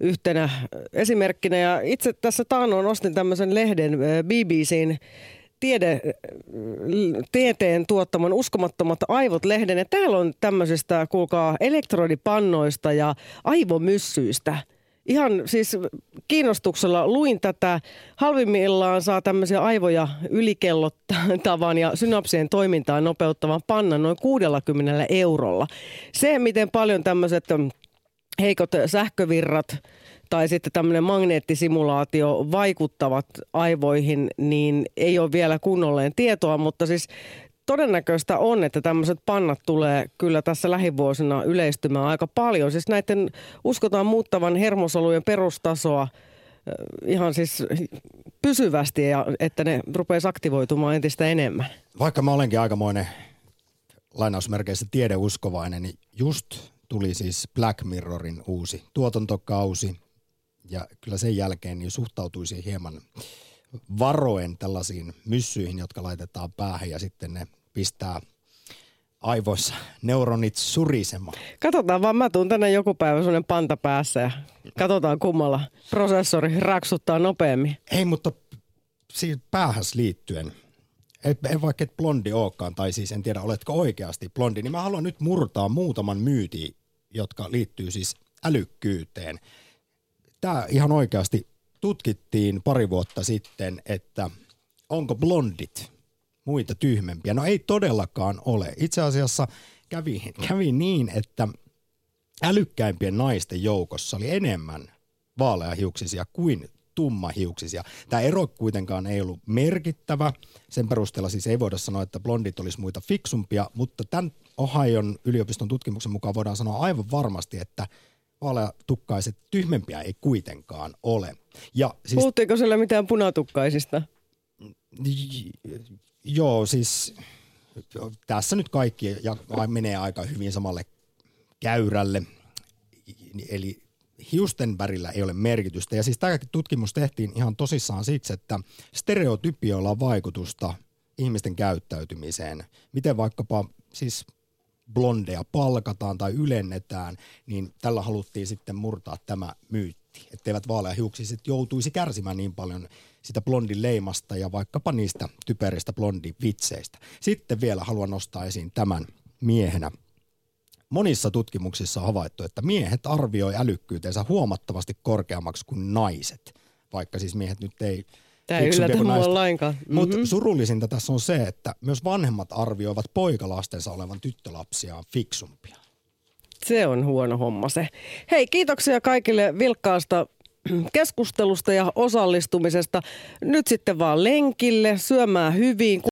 yhtenä esimerkkinä ja itse tässä taannoin ostin tämmöisen lehden ö, BBCn tiede, tieteen tuottaman Uskomattomat aivot-lehden. Ja täällä on tämmöisistä, kuulkaa, elektrodipannoista ja aivomyssyistä. Ihan siis kiinnostuksella luin tätä. Halvimmillaan saa tämmöisiä aivoja ylikellottavan ja synapsien toimintaa nopeuttavan pannan noin 60 eurolla. Se, miten paljon tämmöiset mm, heikot sähkövirrat tai sitten tämmöinen magneettisimulaatio vaikuttavat aivoihin, niin ei ole vielä kunnolleen tietoa, mutta siis todennäköistä on, että tämmöiset pannat tulee kyllä tässä lähivuosina yleistymään aika paljon. Siis näiden uskotaan muuttavan hermosolujen perustasoa ihan siis pysyvästi ja että ne rupeaisi aktivoitumaan entistä enemmän. Vaikka mä olenkin aikamoinen lainausmerkeissä tiedeuskovainen, niin just tuli siis Black Mirrorin uusi tuotantokausi ja kyllä sen jälkeen niin suhtautuisi hieman varoen tällaisiin myssyihin, jotka laitetaan päähän ja sitten ne pistää aivoissa neuronit surisemaan. Katsotaan vaan, mä tuun tänne joku päivä sellainen panta päässä ja katsotaan kummalla prosessori raksuttaa nopeammin. Ei, mutta siis päähäs liittyen, ei, ei vaikka et blondi olekaan, tai siis en tiedä oletko oikeasti blondi, niin mä haluan nyt murtaa muutaman myyti, jotka liittyy siis älykkyyteen. Tämä ihan oikeasti tutkittiin pari vuotta sitten, että onko blondit muita tyhmempiä. No ei todellakaan ole. Itse asiassa kävi, kävi niin, että älykkäimpien naisten joukossa oli enemmän vaaleahiuksisia kuin tummahiuksisia. Tämä ero kuitenkaan ei ollut merkittävä. Sen perusteella siis ei voida sanoa, että blondit olisi muita fiksumpia, mutta tämän Ohion yliopiston tutkimuksen mukaan voidaan sanoa aivan varmasti, että vaaleatukkaiset tyhmempiä ei kuitenkaan ole. Ja siis, Puhuttiinko siellä mitään punatukkaisista? Joo, siis tässä nyt kaikki ja menee aika hyvin samalle käyrälle. Eli hiusten värillä ei ole merkitystä. Ja siis tämäkin tutkimus tehtiin ihan tosissaan siksi, että stereotypioilla on vaikutusta ihmisten käyttäytymiseen. Miten vaikkapa siis blondeja palkataan tai ylennetään, niin tällä haluttiin sitten murtaa tämä myytti, etteivät vaaleahiuksiset joutuisi kärsimään niin paljon sitä blondin leimasta ja vaikkapa niistä typeristä blondivitseistä. Sitten vielä haluan nostaa esiin tämän miehenä. Monissa tutkimuksissa on havaittu, että miehet arvioi älykkyytensä huomattavasti korkeammaksi kuin naiset, vaikka siis miehet nyt ei Tämä ei yllätä mua lainkaan. Mm-hmm. Mutta surullisinta tässä on se, että myös vanhemmat arvioivat poikalastensa olevan tyttölapsiaan fiksumpia. Se on huono homma se. Hei, kiitoksia kaikille vilkkaasta keskustelusta ja osallistumisesta. Nyt sitten vaan lenkille, syömään hyvin.